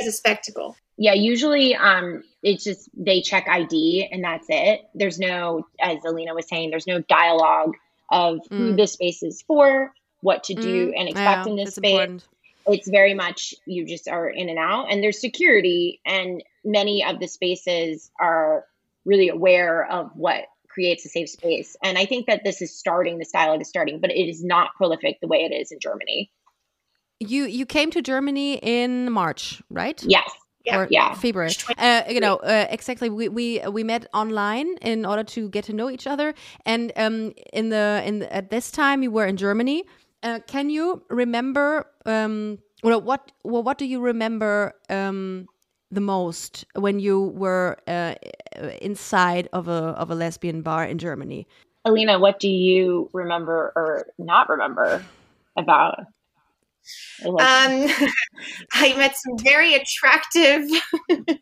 Speaker 3: as a spectacle.
Speaker 2: Yeah, usually um it's just they check ID and that's it. There's no as Elina was saying, there's no dialogue of who
Speaker 1: Mm.
Speaker 2: this space is for, what to do
Speaker 1: Mm,
Speaker 2: and expect
Speaker 1: yeah,
Speaker 2: in this
Speaker 1: that's
Speaker 2: space.
Speaker 1: important.
Speaker 2: It's very much you just are in and out and there's security and many of the spaces are really aware of what creates a safe space. And I think that this is starting, this dialogue is starting, but it is not prolific the way it is in Germany.
Speaker 1: You you came to Germany in March, right?
Speaker 2: Yes.
Speaker 3: Yeah.
Speaker 1: or
Speaker 2: Yeah.
Speaker 1: February. Uh, you know, uh, exactly. We, we we met online in order to get to know each other, and um, in the in the, at this time you were in Germany. Uh, can you remember? Um, well, what well, what do you remember um, the most when you were uh, inside of a of a lesbian bar in Germany?
Speaker 2: Elina, what do you remember or not remember about? a?
Speaker 3: Um, I met some very attractive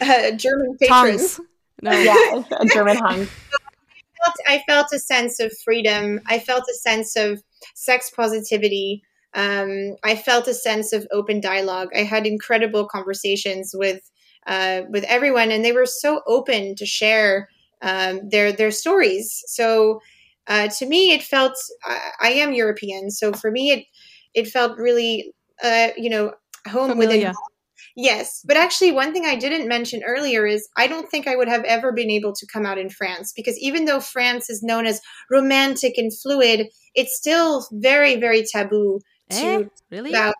Speaker 3: uh, German patrons.
Speaker 1: Tongues. No.
Speaker 2: yeah, a German hung.
Speaker 3: I felt a sense of freedom. I felt a sense of sex positivity. Um, I felt a sense of open dialogue. I had incredible conversations with uh, with everyone, and they were so open to share um, their their stories. So uh, to me, it felt I, I am European, so for me, it it felt really uh, you know home
Speaker 1: Familiar.
Speaker 3: within Yes, but actually, one thing I didn't mention earlier is I don't think I would have ever been able to come out in France because even though France is known as romantic and fluid, it's still very, very taboo to
Speaker 1: Eh? Really?
Speaker 3: about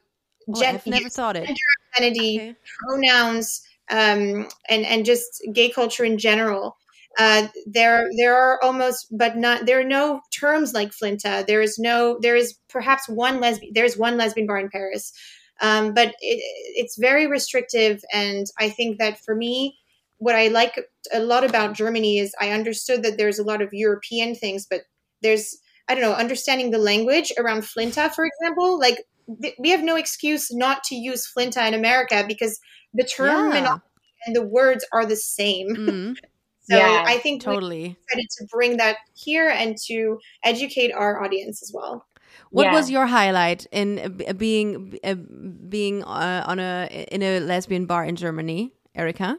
Speaker 1: Oh,
Speaker 3: gen-
Speaker 1: I've never thought it.
Speaker 3: identity,
Speaker 1: Okay.
Speaker 3: pronouns, um, and and just gay culture in general. Uh, there there are almost, but not there are no terms like Flinta. There is no there is perhaps one lesbian. There's one lesbian bar in Paris. Um, but it, it's very restrictive. And I think that for me, what I like a lot about Germany is I understood that there's a lot of European things, but there's, I don't know, understanding the language around Flinta, for example. Like, th- we have no excuse not to use Flinta in America because the term and,
Speaker 1: Yeah.
Speaker 3: and the words are the same.
Speaker 1: Mm,
Speaker 3: So
Speaker 2: Yeah,
Speaker 3: I think we
Speaker 1: totally.
Speaker 3: decided to bring that here and to educate our audience as well.
Speaker 1: What
Speaker 2: Yeah.
Speaker 1: was your highlight in uh, being uh, being uh, on a in a lesbian bar in Germany, Erica?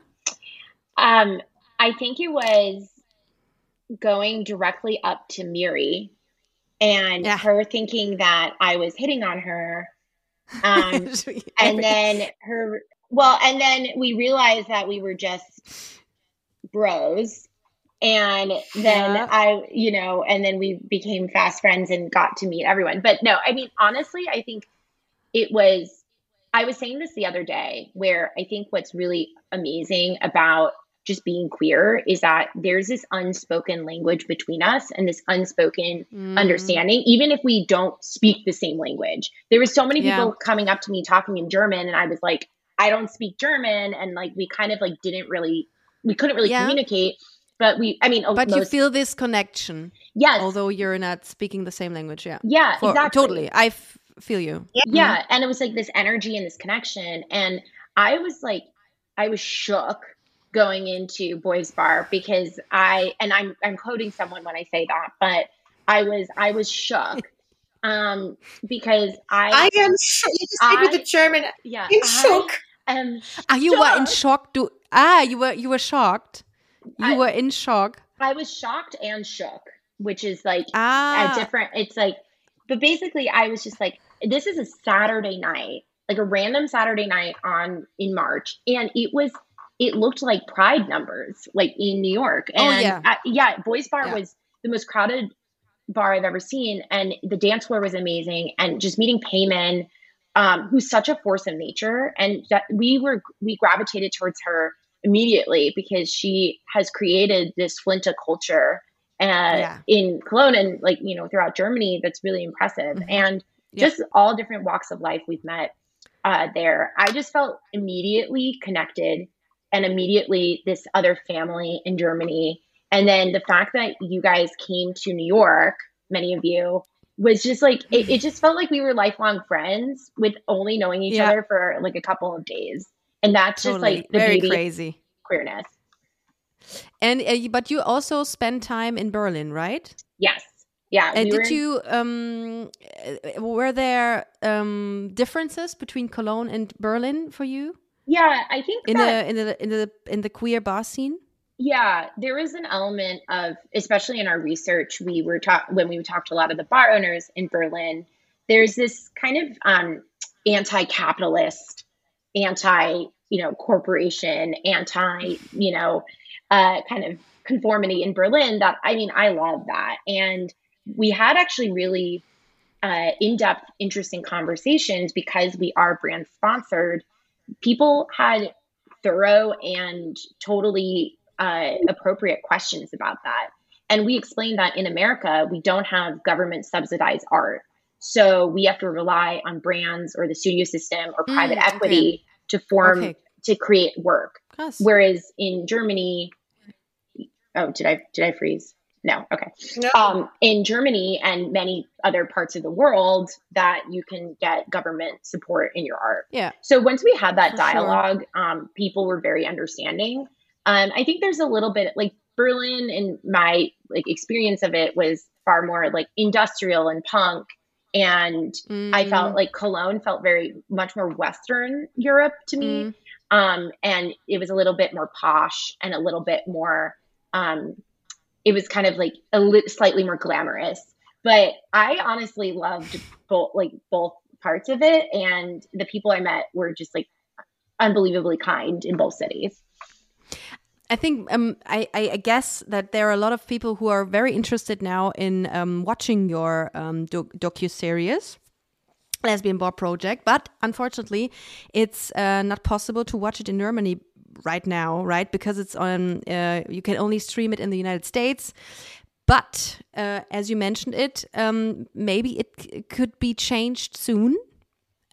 Speaker 2: Um, I think it was going directly up to Miri and
Speaker 1: Yeah.
Speaker 2: her thinking that I was hitting on her. Um, and then her, well, and then we realized that we were just bros. And then
Speaker 1: Yeah.
Speaker 2: I, you know, and then we became fast friends and got to meet everyone. But no, I mean, honestly, I think it was, I was saying this the other day where I think what's really amazing about just being queer is that there's this unspoken language between us and this unspoken
Speaker 1: Mm,
Speaker 2: understanding, even if we don't speak the same language. There was so many
Speaker 1: Yeah.
Speaker 2: people coming up to me talking in German, and I was like, I don't speak German, and like we kind of like didn't really, we couldn't really
Speaker 1: Yeah.
Speaker 2: communicate. But we, I mean,
Speaker 1: But you feel this connection,
Speaker 2: yes,
Speaker 1: although you're not speaking the same language. Yeah,
Speaker 2: yeah,
Speaker 1: For-
Speaker 2: exactly,
Speaker 1: totally. I f- feel you.
Speaker 2: yeah and it was like this energy and this connection and i was like i was shook going into boys bar because i and i'm i'm quoting someone when i say that but i was i was shook um because i,
Speaker 3: I am shook. You just with
Speaker 2: I-
Speaker 3: the German.
Speaker 2: yeah
Speaker 3: I'm
Speaker 2: I
Speaker 3: shook.
Speaker 2: am
Speaker 1: Ah, you were in
Speaker 2: Shocked.
Speaker 1: shock. Do ah, you were you were shocked. You
Speaker 2: I-
Speaker 1: were in shock.
Speaker 2: i was shocked and shook which is like
Speaker 1: Ah,
Speaker 2: a different it's like but basically i was just like this is a saturday night like a random saturday night on in march and it was it looked like pride numbers like in new york
Speaker 1: Oh,
Speaker 2: and
Speaker 1: yeah.
Speaker 2: I- yeah boys bar
Speaker 1: Yeah.
Speaker 2: was the most crowded bar i've ever seen and the dance floor was amazing and just meeting payman um, who's such a force of nature and that we were we gravitated towards her immediately because she has created this flinta culture uh,
Speaker 1: Yeah.
Speaker 2: in Cologne and like you know throughout Germany that's really impressive
Speaker 1: Mhm.
Speaker 2: and just all different walks of life we've met uh, there. I just felt immediately connected and immediately this other family in Germany and then the fact that you guys came to New York, many of you, was just like it, it just felt like we were lifelong friends with only knowing each
Speaker 1: Yeah.
Speaker 2: other for like a couple of days. And that's just like the
Speaker 1: very crazy.
Speaker 2: queerness.
Speaker 1: And uh, but you also spend time in Berlin, right?
Speaker 2: Yes. Yeah.
Speaker 1: And
Speaker 2: we
Speaker 1: did you um uh, were there um differences between Cologne and Berlin for you
Speaker 2: yeah, I think
Speaker 1: in
Speaker 2: that
Speaker 1: the in the in the in the queer bar scene?
Speaker 2: Yeah, there is an element of, especially in our research, we were talk when we talked to a lot of the bar owners in Berlin. There's this kind of um, anti-capitalist, anti, you know, corporation, anti, you know, uh, kind of conformity in Berlin. That I mean, I love that, and we had actually really uh, in-depth, interesting conversations because we are brand sponsored. People had thorough and totally uh, appropriate questions about that. And we explained that in America, we don't have government subsidized art. So we have to rely on brands or the studio system or private
Speaker 1: Mm, okay.
Speaker 2: equity to form,
Speaker 1: Okay.
Speaker 2: to create work.
Speaker 1: Krass.
Speaker 2: Whereas in Germany, oh, did I, did I freeze? No. Okay
Speaker 3: No.
Speaker 2: um, in Germany and many other parts of the world that you can get government support in your art.
Speaker 1: Yeah.
Speaker 2: So once we had that
Speaker 1: For sure.
Speaker 2: dialogue, um, people were very understanding. Um, I think there's a little bit like Berlin, in my like experience of it, was far more like industrial and punk, and I
Speaker 1: Mm,
Speaker 2: felt like Cologne felt very much more Western Europe to me
Speaker 1: mm.
Speaker 2: um, and it was a little bit more posh and a little bit more um, it was kind of like a li- slightly more glamorous but i honestly loved both like both parts of it and the people i met were just like unbelievably kind in both cities
Speaker 1: I think um, I, I guess that there are a lot of people who are very interested now in um, watching your um, doc- docu series. Lesbian Bar Project, but unfortunately, it's uh, not possible to watch it in Germany right now, right? Because it's on, uh, you can only stream it in the United States. But uh, as you mentioned it, um, maybe it, could be changed soon.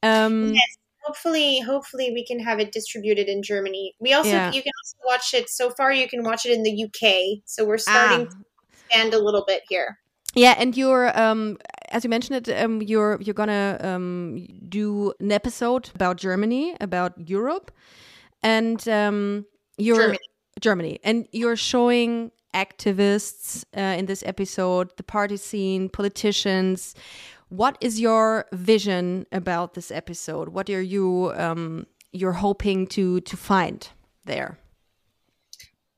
Speaker 1: Um,
Speaker 3: Yes, hopefully, hopefully we can have it distributed in Germany. We also
Speaker 1: Yeah.
Speaker 3: you can also watch it. So far, you can watch it in the UK. So we're starting
Speaker 1: Ah.
Speaker 3: to expand a little bit here.
Speaker 1: Yeah, and you're um as you mentioned it, um you're you're gonna um do an episode about Germany, about Europe, and um you're
Speaker 3: Germany.
Speaker 1: Germany, and you're showing activists uh, in this episode, the party scene, politicians. What is your vision about this episode? What are you um you're hoping to to find there?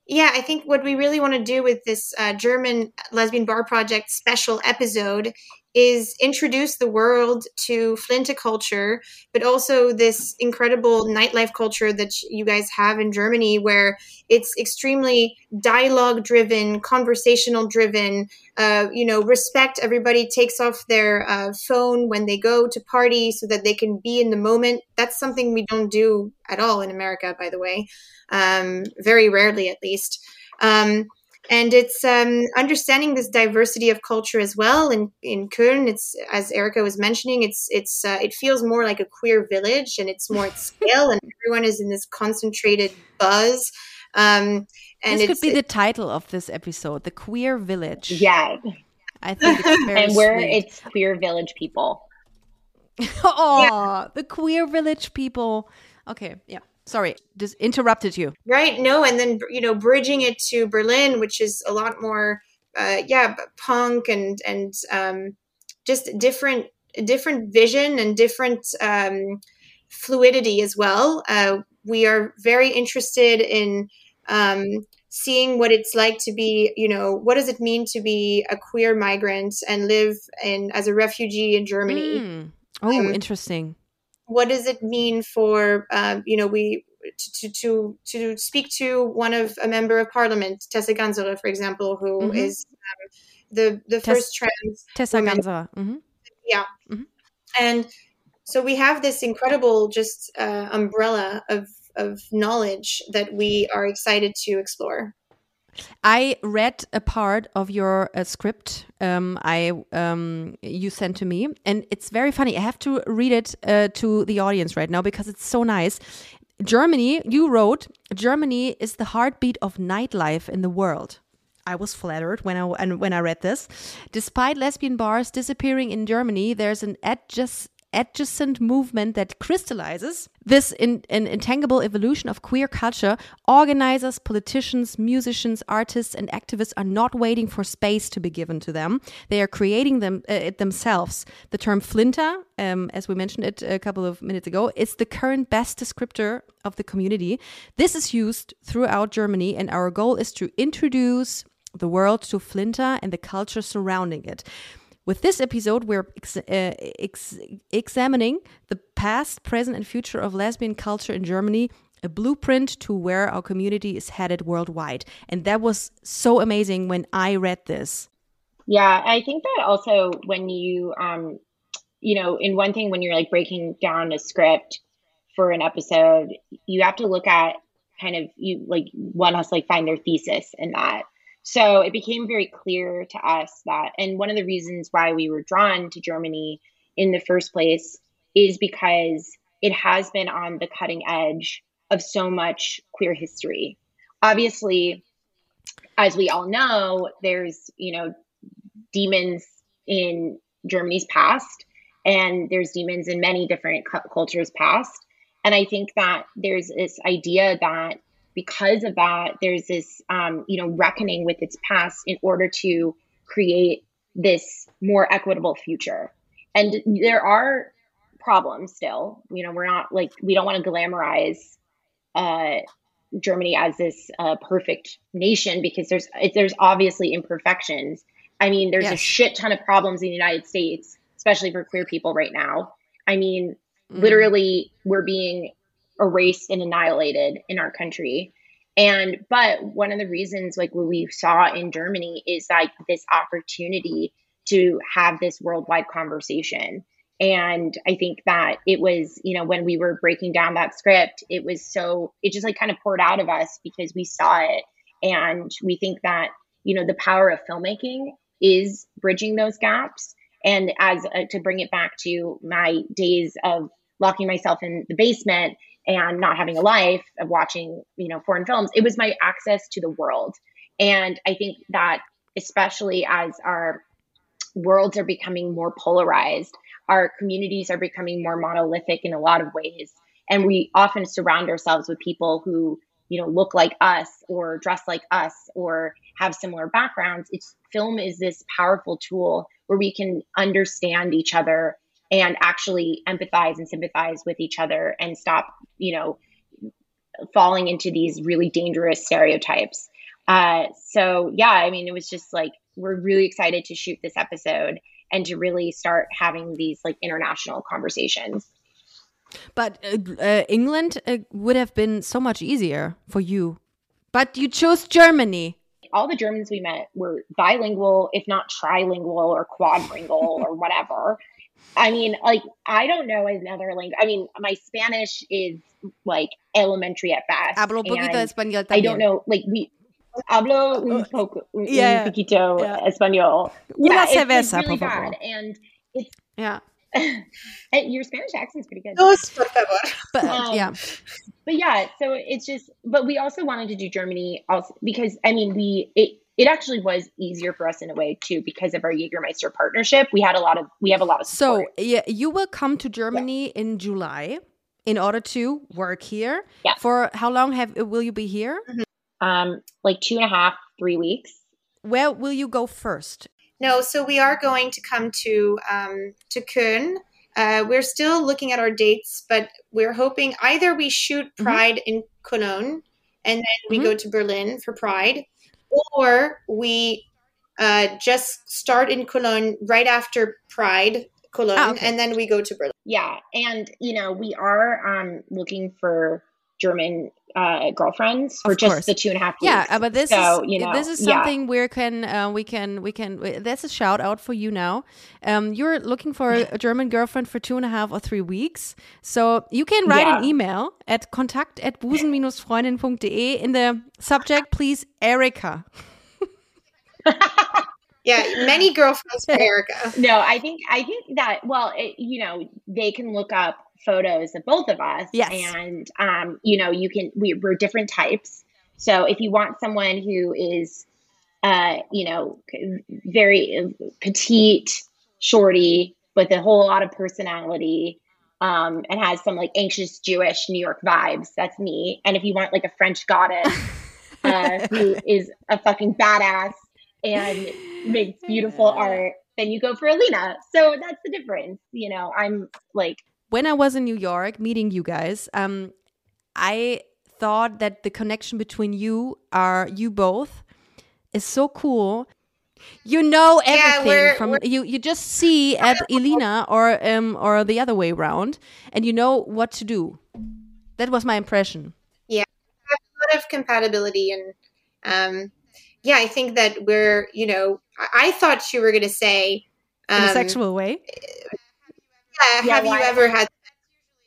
Speaker 3: Yeah, I think what we really want to do with this uh, German Lesbian Bar Project special episode is introduce the world to Flinta culture, but also this incredible nightlife culture that you guys have in Germany, where it's extremely dialogue driven, conversational driven. Uh, you know, respect. Everybody takes off their uh, phone when they go to party so that they can be in the moment. That's something we don't do at all in America, by the way um, very rarely at least. Um, and it's um, understanding this diversity of culture as well. And in Köln, it's as Erica was mentioning, it's it's uh, it feels more like a queer village, and it's more at scale, and everyone is in this concentrated buzz. Um, and
Speaker 1: this could be the title of this episode, "The Queer Village."
Speaker 2: yeah
Speaker 1: I think it's very
Speaker 2: and
Speaker 1: sweet.
Speaker 2: it's queer village people
Speaker 1: oh, the queer village people. Okay, yeah. Sorry, just interrupted you.
Speaker 3: Right. No, and then you know, bridging it to Berlin, which is a lot more, uh, yeah, punk and and um, just different different vision and different um, fluidity as well. Uh, we are very interested in um, seeing what it's like to be, you know, what does it mean to be a queer migrant and live in as a refugee in Germany
Speaker 1: Mm. Oh,
Speaker 3: Um,
Speaker 1: interesting.
Speaker 3: What does it mean for um, you know we to, to to speak to one of a member of parliament Tessa Ganserer, for example who is
Speaker 1: Mhm.
Speaker 3: um, the the
Speaker 1: Tess-
Speaker 3: first trans
Speaker 1: Tessa
Speaker 3: woman-
Speaker 1: Ganser. hmm
Speaker 3: and so we have this incredible just uh, umbrella of of knowledge that we are excited to explore
Speaker 1: I read a part of your uh, script. Um, I um, you sent to me, and it's very funny. I have to read it uh, to the audience right now because it's so nice. Germany, you wrote, Germany is the heartbeat of nightlife in the world. I was flattered when I and when I read this. Despite lesbian bars disappearing in Germany, there's an adjust adjacent movement that crystallizes this in, an intangible evolution of queer culture. Organizers, politicians, musicians, artists, and activists are not waiting for space to be given to them. They are creating them uh, it themselves. The term flinta, um, as we mentioned it a couple of minutes ago, is the current best descriptor of the community. This is used throughout Germany, and our goal is to introduce the world to Flinta and the culture surrounding it. With this episode, we're ex uh, ex examining the past, present, and future of lesbian culture in Germany, a blueprint to where our community is headed worldwide. And that was so amazing when I read this.
Speaker 2: Yeah, I think that also when you, um, you know, in one thing, when you're like breaking down a script for an episode, you have to look at kind of you like one has to like find their thesis in that so it became very clear to us that, and one of the reasons why we were drawn to Germany in the first place is because it has been on the cutting edge of so much queer history. Obviously, as we all know, there's, you know, demons in Germany's past, and there's demons in many different cultures past. And I think that there's this idea that because of that, there's this, um, you know, reckoning with its past in order to create this more equitable future. And there are problems still. You know, we're not like we don't want to glamorize uh, Germany as this uh, perfect nation because there's there's obviously imperfections. I mean, there's yes. a shit ton of problems in the United States, especially for queer people right now. I mean, mm. literally, we're being erased and annihilated in our country. And but one of the reasons like what we saw in Germany is like this opportunity to have this worldwide conversation. And I think that it was, you know, when we were breaking down that script, it was so it just like kind of poured out of us because we saw it. And we think that, you know, the power of filmmaking is bridging those gaps. And as uh, to bring it back to my days of locking myself in the basement and not having a life of watching, you know, foreign films, it was my access to the world. And I think that especially as our worlds are becoming more polarized, our communities are becoming more monolithic in a lot of ways. And we often surround ourselves with people who, you know, look like us or dress like us or have similar backgrounds. It's film is this powerful tool where we can understand each other and actually empathize and sympathize with each other and stop, you know, falling into these really dangerous stereotypes. Uh, so yeah, I mean, it was just like we're really excited to shoot this episode and to really start having these like international conversations.
Speaker 1: But uh, uh, England uh, would have been so much easier for you, but you chose Germany.
Speaker 2: All the Germans we met were bilingual, if not trilingual or quadringual or whatever. I mean, like, I don't know another language. I mean, my Spanish is like elementary at best.
Speaker 1: Hablo un poquito español
Speaker 2: también. I don't know, like, we hablo un poco, un, yeah, un poquito yeah. español.
Speaker 1: Una
Speaker 2: yeah,
Speaker 1: cerveza,
Speaker 2: it's, it's really
Speaker 1: por favor.
Speaker 2: bad. And it's,
Speaker 1: yeah.
Speaker 2: your Spanish accent's pretty good.
Speaker 3: Dos, por favor.
Speaker 1: But um, yeah.
Speaker 2: But yeah, so it's just, but we also wanted to do Germany also because, I mean, we, it, it actually was easier for us in a way too because of our Jägermeister partnership. We had a lot of we have a lot of
Speaker 1: support. So yeah, you will come to Germany yeah. in July in order to work here.
Speaker 2: Yeah.
Speaker 1: For how long have will you be here?
Speaker 2: Mm -hmm. Um, like two and a half, three weeks.
Speaker 1: Where will you go first?
Speaker 3: No, so we are going to come to um, to Köln. Uh, we're still looking at our dates, but we're hoping either we shoot mm-hmm. Pride mm -hmm. in Cologne and then we mm -hmm. go to Berlin for Pride, or we uh, just start in Cologne right after Pride, Cologne, oh, okay. and then we go to Berlin.
Speaker 2: Yeah, and you know we are um, looking for German uh, girlfriends for just the two and a half weeks.
Speaker 1: Yeah, but this so, is you know, this is something yeah. we can uh, we can we can. That's a shout out for you now. Um, you're looking for a German girlfriend for two and a half or three weeks, so you can write yeah. an email at contact at busen-freundin.de in the subject, please, Erica.
Speaker 3: yeah, many girlfriends for Erica.
Speaker 2: No, I think I think that well, it, you know, they can look up photos of both of us.
Speaker 1: Yes.
Speaker 2: And, um, you know, you can, we, we're different types. So if you want someone who is, uh, you know, very petite, shorty, with a whole lot of personality. Um, and has some like anxious Jewish New York vibes. That's me. And if you want like a French goddess uh, who is a fucking badass and makes beautiful art, then you go for Elina. So that's the difference. You know, I'm like.
Speaker 1: When I was in New York meeting you guys, um, I thought that the connection between you are you both is so cool. You know everything
Speaker 3: we're-
Speaker 1: from
Speaker 3: we're-
Speaker 1: you. You just see at Elina or um or the other way around, and you know what to do. That was my impression.
Speaker 3: Yeah, a lot of compatibility and um yeah i think that we're you know i, I thought you were going to say
Speaker 1: In a
Speaker 3: um,
Speaker 1: sexual way.
Speaker 3: yeah,
Speaker 2: Yeah,
Speaker 3: have
Speaker 2: why-
Speaker 3: you ever had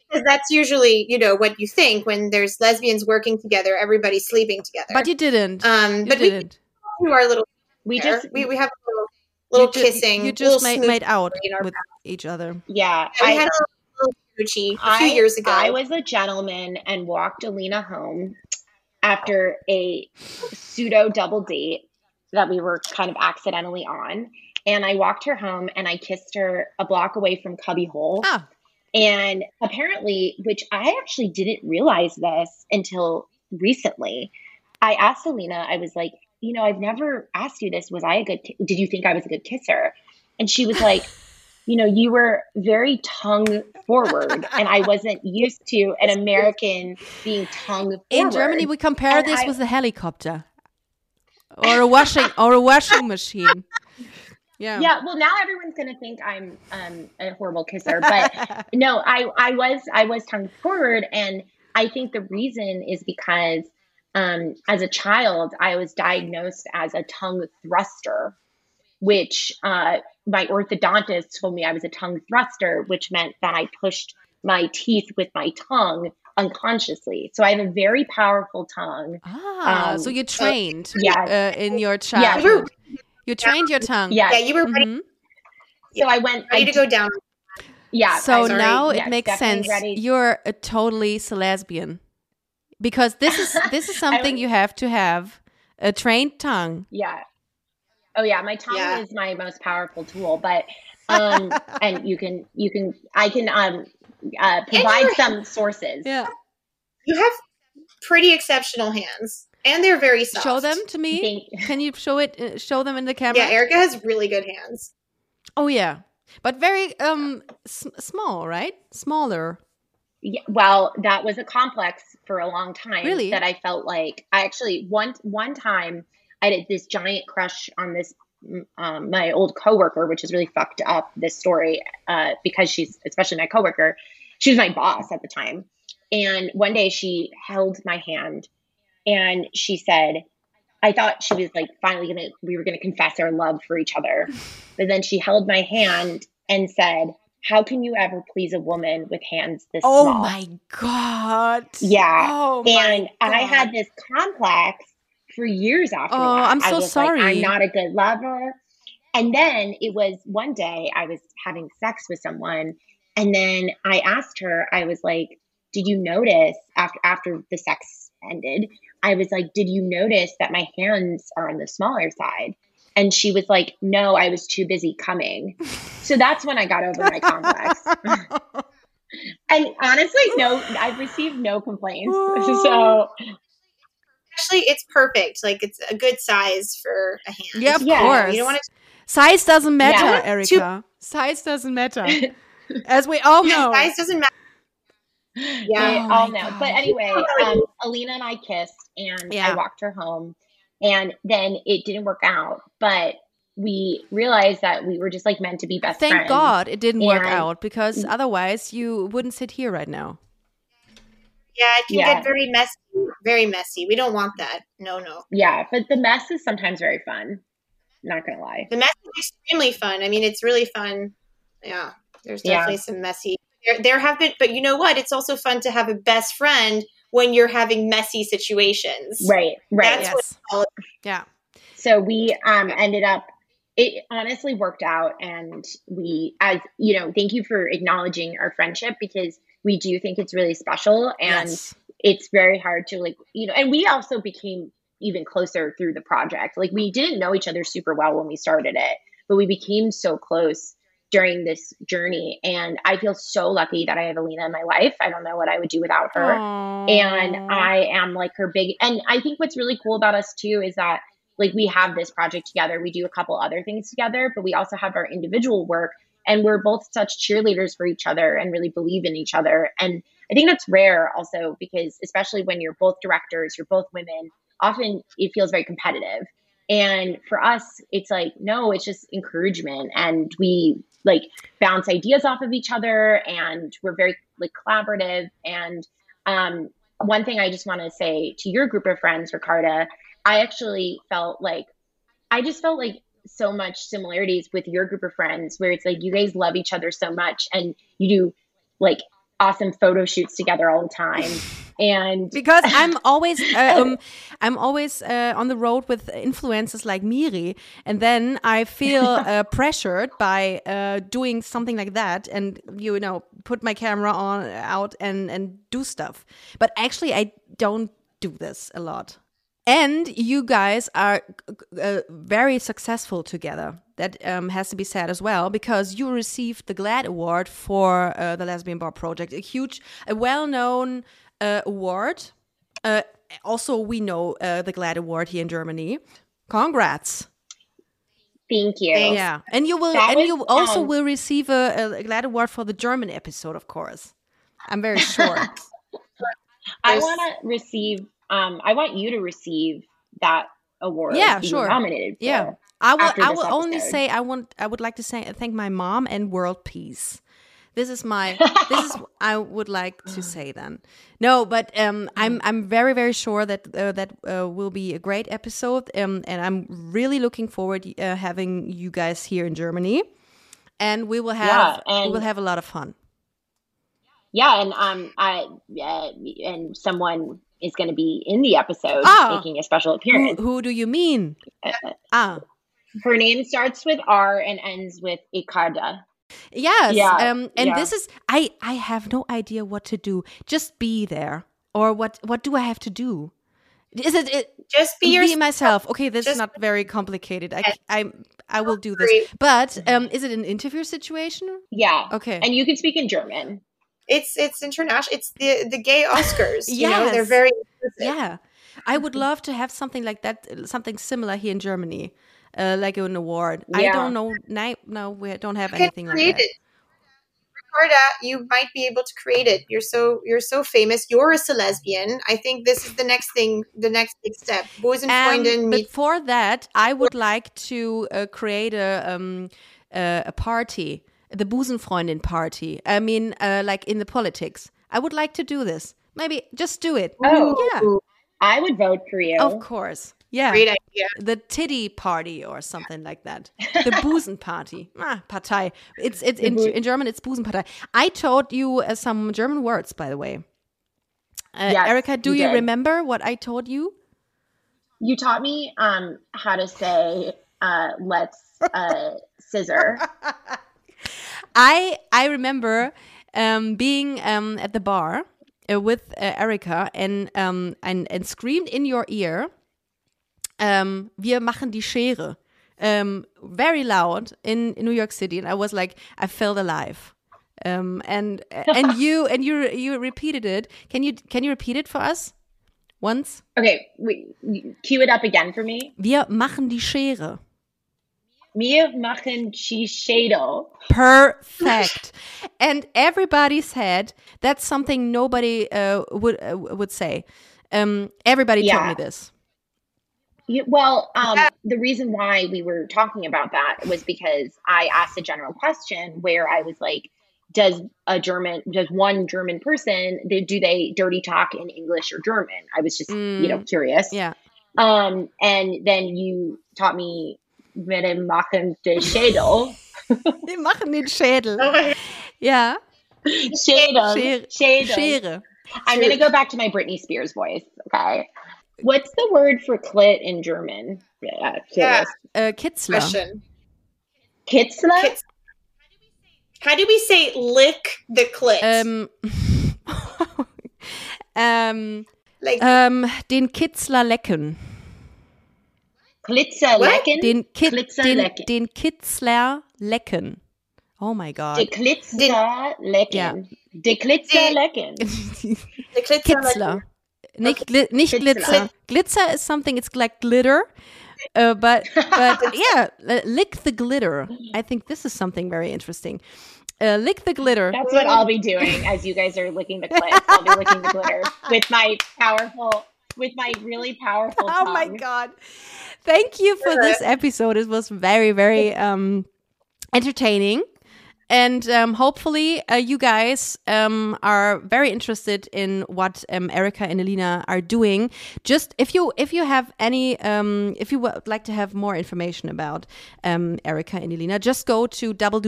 Speaker 3: because that's usually you know what you think when there's lesbians working together everybody's sleeping together
Speaker 1: But you didn't.
Speaker 3: um
Speaker 1: you
Speaker 3: but we
Speaker 1: didn't.
Speaker 3: do our little
Speaker 2: We
Speaker 3: there.
Speaker 2: just
Speaker 3: we, we have a little, little
Speaker 1: you ju-
Speaker 3: kissing
Speaker 1: You just made, made out
Speaker 3: in our
Speaker 1: with each other.
Speaker 2: yeah.
Speaker 3: Yeah,
Speaker 2: I-
Speaker 3: had a little smoochie a few
Speaker 2: I-
Speaker 3: years ago
Speaker 2: I was a gentleman and walked Elina home after a pseudo double date that we were kind of accidentally on. And I walked her home and I kissed her a block away from Cubbyhole.
Speaker 1: Ah.
Speaker 2: And apparently, which I actually didn't realize this until recently, I asked Elina, I was like, you know, I've never asked you this. Was I a good, ki- did you think I was a good kisser? And she was like, you know, you were very tongue forward, and I wasn't used to an American being tongue forward.
Speaker 1: In Germany, we compare
Speaker 2: And
Speaker 1: this
Speaker 2: I-
Speaker 1: with a helicopter or a washing or a washing machine. Yeah.
Speaker 2: yeah, well, now everyone's going to think I'm um, a horrible kisser, but no, I, I was, I was tongue forward, and I think the reason is because um, as a child, I was diagnosed as a tongue thruster, which uh, my orthodontist told me I was a tongue thruster, which meant that I pushed my teeth with my tongue unconsciously. So I have a very powerful tongue.
Speaker 1: Ah,
Speaker 2: Um,
Speaker 1: so you trained
Speaker 2: yeah.
Speaker 1: uh, in your
Speaker 2: Yeah.
Speaker 1: childhood. You trained your tongue.
Speaker 2: Yeah.
Speaker 3: yeah you were ready,
Speaker 1: Mhm.
Speaker 2: So I went
Speaker 3: ready
Speaker 2: I
Speaker 3: to go down
Speaker 2: Yeah.
Speaker 1: So
Speaker 2: sorry,
Speaker 1: now
Speaker 2: yes,
Speaker 1: it makes sense.
Speaker 2: ready.
Speaker 1: You're a totally lesbian because this is this is something
Speaker 2: was-
Speaker 1: you have to have a trained tongue.
Speaker 2: Yeah. Oh yeah, my tongue
Speaker 3: Yeah.
Speaker 2: is my most powerful tool, but um and you can you can I can um uh provide
Speaker 3: you're-
Speaker 2: some sources.
Speaker 1: Yeah.
Speaker 3: you have pretty exceptional hands and they're very soft
Speaker 1: Show them to me.
Speaker 2: Thank-
Speaker 1: Can you show it? Uh, show them in the camera.
Speaker 3: yeah erica has really good hands
Speaker 1: Oh yeah, but very um s- small, right? Smaller.
Speaker 2: Yeah, well, that was a complex for a long time.
Speaker 1: Really?
Speaker 2: That I felt like I actually one one time I had this giant crush on this um, my old coworker, which is really fucked up. This story uh, because she's especially my coworker, she was my boss at the time, and one day she held my hand and she said. I thought she was like finally gonna we were gonna confess our love for each other. But then she held my hand and said, How can you ever please a woman with hands this
Speaker 1: Oh
Speaker 2: small?
Speaker 1: my god.
Speaker 2: Yeah.
Speaker 1: Oh my
Speaker 2: and I had this complex for years after
Speaker 1: Oh,
Speaker 2: that.
Speaker 1: I'm
Speaker 2: I
Speaker 1: so
Speaker 2: was like,
Speaker 1: sorry.
Speaker 2: I'm not a good lover. And then it was one day I was having sex with someone, and then I asked her, I was like, Did you notice after after the sex ended? I was like, Did you notice that my hands are on the smaller side? And she was like, No, I was too busy coming. So that's when I got over my complex. And honestly, no, I've received no complaints. So
Speaker 3: actually it's perfect like it's a good size for a hand
Speaker 1: yeah, of
Speaker 2: Yeah,
Speaker 1: course.
Speaker 3: you don't want to
Speaker 1: Size doesn't matter,
Speaker 2: Yeah.
Speaker 1: Erica. Size doesn't matter. As we all know.
Speaker 3: size doesn't matter
Speaker 2: they
Speaker 3: yeah
Speaker 1: Oh
Speaker 2: all know.
Speaker 1: God.
Speaker 2: But anyway, um, Elina and I kissed, and
Speaker 1: Yeah.
Speaker 2: I walked her home, and then it didn't work out. But we realized that we were just like meant to be best
Speaker 1: Thank
Speaker 2: friends.
Speaker 1: God it didn't work out because otherwise you wouldn't sit here right now.
Speaker 3: Yeah it can
Speaker 2: Yeah.
Speaker 3: get very messy very messy we don't want that no no
Speaker 2: Yeah, but the mess is sometimes very fun. Not gonna lie.
Speaker 3: the mess is extremely fun i mean it's really fun yeah there's
Speaker 2: Yeah.
Speaker 3: definitely some messy there, there have been but you know what it's also fun to have a best friend when you're having messy situations
Speaker 2: Right, right.
Speaker 3: That's what-
Speaker 1: yes. Yeah.
Speaker 2: so we um ended up it honestly worked out and we as you know thank you for acknowledging our friendship because we do think it's really special and
Speaker 1: yes.
Speaker 2: it's very hard to like you know and we also became even closer through the project. Like we didn't know each other super well when we started it, but we became so close during this journey. And I feel so lucky that I have Elina in my life. I don't know what I would do without her.
Speaker 1: Aww.
Speaker 2: And I am like her big, and I think what's really cool about us too is that like we have this project together. We do a couple other things together, but we also have our individual work and we're both such cheerleaders for each other and really believe in each other. And I think that's rare also because especially when you're both directors, you're both women, often it feels very competitive. And for us, it's like, no, it's just encouragement. And we like bounce ideas off of each other and we're very like collaborative. And um, one thing I just want to say to your group of friends, Ricarda, I actually felt like, I just felt like so much similarities with your group of friends where it's like you guys love each other so much and you do like awesome photo shoots together all the time and
Speaker 1: because I'm always uh, um, I'm always uh, on the road with influencers like Miri, and then I feel uh, pressured by uh, doing something like that, and you know, put my camera on out and and do stuff. But actually, I don't do this a lot. And you guys are uh, very successful together. That um, has to be said as well, because you received the GLAAD Award for uh, the Lesbian Bar Project, a huge, a well-known uh, award. Uh, also, we know uh, the GLAAD Award here in Germany. Congrats!
Speaker 2: thank you
Speaker 1: Yeah, and you will,
Speaker 2: That
Speaker 1: and
Speaker 2: was,
Speaker 1: you also
Speaker 2: um,
Speaker 1: will receive a, a GLAAD Award for the German episode, of course. I'm very sure.
Speaker 2: i want to receive um i want you to receive that award
Speaker 1: Yeah, sure.
Speaker 2: nominated for.
Speaker 1: Yeah. I will. I will only say I want. I would like to say thank my mom and world peace. This is my. this is. I would like to say then. No, but um, I'm. I'm very very sure that uh, that uh, will be a great episode. Um, and I'm really looking forward uh, having you guys here in Germany, and we will have.
Speaker 2: Yeah,
Speaker 1: we will have a lot of fun.
Speaker 2: yeah and um i uh, and someone is going to be in the episode
Speaker 1: Ah.
Speaker 2: making a special appearance
Speaker 1: who do you mean? Ah.
Speaker 2: her name starts with r and ends with ikada
Speaker 1: Yes.
Speaker 2: Yeah,
Speaker 1: um, and
Speaker 2: yeah.
Speaker 1: this is I I have no idea what to do. Just be there. Or what what do I have to do? Is it, it
Speaker 3: Just be
Speaker 1: be,
Speaker 3: your
Speaker 1: myself? Okay, this is not very complicated. I I I will do this. But um is it an interview situation?
Speaker 2: yeah
Speaker 1: Okay.
Speaker 2: and you can speak in german
Speaker 3: It's it's international. It's the the gay Oscars. You know, they're very inclusive.
Speaker 1: yeah. I would love to have something like that something similar here in Germany. Uh, like an award. I don't know. No, no, we don't have
Speaker 3: You
Speaker 1: anything like
Speaker 3: create
Speaker 1: that.
Speaker 3: it. Ricarda, you might be able to create it. You're so you're so famous. You're a lesbian. I think this is the next thing, the next big step. Boys and
Speaker 1: but for that, I would like to uh, create a um, uh, a party, the Busenfreundin party. I mean, uh, like in the politics. I would like to do this. Maybe just do it.
Speaker 2: Oh.
Speaker 1: yeah,
Speaker 2: i would vote for you
Speaker 1: of course. Yeah,
Speaker 3: Great idea.
Speaker 1: the titty party or something like that. The Busen party. Ah, Partei. It's it's in, in German. It's Busenpartei. I taught you uh, some German words, by the way. Uh,
Speaker 2: Yes,
Speaker 1: Erica, do
Speaker 2: you
Speaker 1: you remember what I taught you?
Speaker 2: you taught me um how to say uh let's uh scissor
Speaker 1: I I remember um, being um, at the bar uh, with uh, Erica and um, and and screamed in your ear, um, "Wir machen die Schere," um, very loud in, in New York City, and I was like, I felt alive. Um, and and you and you you repeated it. Can you can you repeat it for us once?
Speaker 2: okay wait, cue it up again for me
Speaker 1: Wir machen die Schere.
Speaker 2: Wir machen Shiseido.
Speaker 1: Perfect. and everybody said that's something nobody uh, would uh, would say. Um, everybody told me this.
Speaker 2: You, well, um,
Speaker 3: Yeah.
Speaker 2: the reason why we were talking about that was because I asked a general question where I was like, "Does a German, does one German person, do do they dirty talk in English or German?" I was just, you know, curious.
Speaker 1: Yeah.
Speaker 2: Um, and then you taught me "Wir machen den Schädel."
Speaker 1: Wir machen den Schädel. Ja.
Speaker 2: Schädel.
Speaker 1: Schere.
Speaker 2: Schädel.
Speaker 1: Schere.
Speaker 2: I'm gonna go back to my Britney Spears voice. Okay. What's the word for clit in German? Yeah,
Speaker 3: Yeah.
Speaker 2: curious.
Speaker 1: Äh, Kitzler.
Speaker 3: question.
Speaker 2: Kitzler?
Speaker 3: Kits- How do we say lick the clit?
Speaker 1: Um, ähm,
Speaker 3: like
Speaker 1: ähm, den Kitzler lecken.
Speaker 2: Glitzer lecken.
Speaker 1: Den, Kit,
Speaker 2: Glitzer
Speaker 1: den,
Speaker 2: lecken.
Speaker 1: den Kitzler lecken. Oh my God.
Speaker 2: De Glitzer lecken.
Speaker 1: Ja.
Speaker 2: De Glitzer lecken.
Speaker 3: Der Glitzer-
Speaker 1: Kitzler. Nicht, gli nicht
Speaker 2: Kitzler.
Speaker 1: Glitzer. Glitzer is something, it's like glitter. Uh, but but yeah, lick the glitter. I think this is something very interesting. Uh, lick the glitter.
Speaker 2: That's what I'll be doing as you guys are licking the clips. I'll be licking the glitter with my powerful, with my really powerful
Speaker 1: Oh my god. Thank you for this episode. It was very, very um entertaining. And um, hopefully, uh, you guys um, are very interested in what um, Erica and Elina are doing. Just if you if you have any um, if you would like to have more information about um, Erica and Elina, just go to double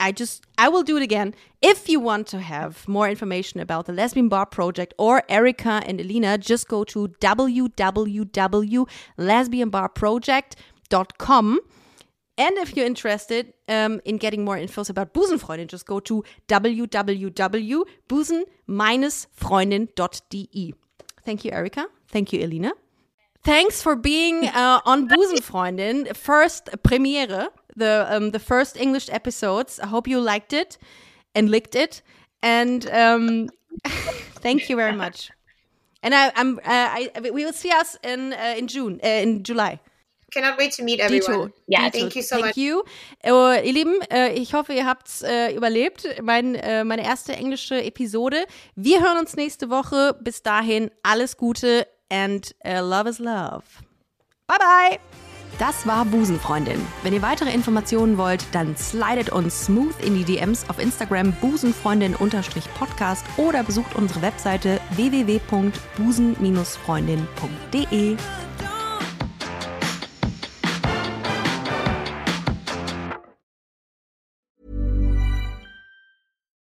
Speaker 1: I just I will do it again. If you want to have more information about the Lesbian Bar Project or Erica and Elina, just go to www.lesbianbarproject.com. And if you're interested um, in getting more infos about Busenfreundin, just go to www.busen-freundin.de. Thank you, Erica. Thank you, Elina. Thanks for being uh, on Busenfreundin, first premiere, the um, the first English episodes. I hope you liked it and licked it, and um, thank you very much. And I, I'm, uh, I, we will see us in uh, in June, uh, in July.
Speaker 3: Cannot wait to meet
Speaker 1: Dito.
Speaker 3: everyone.
Speaker 2: Ja,
Speaker 3: thank you so
Speaker 1: Thank
Speaker 3: much.
Speaker 1: you. Äh, ihr Lieben, äh, ich hoffe, ihr habt's äh, überlebt. Mein, äh, meine erste englische Episode. Wir hören uns nächste Woche. Bis dahin, alles Gute and love is love. Bye, bye. Das war Busenfreundin. Wenn ihr weitere Informationen wollt, dann slidet uns smooth in die DMs auf Instagram busenfreundin-podcast oder besucht unsere Webseite www.busen-freundin.de.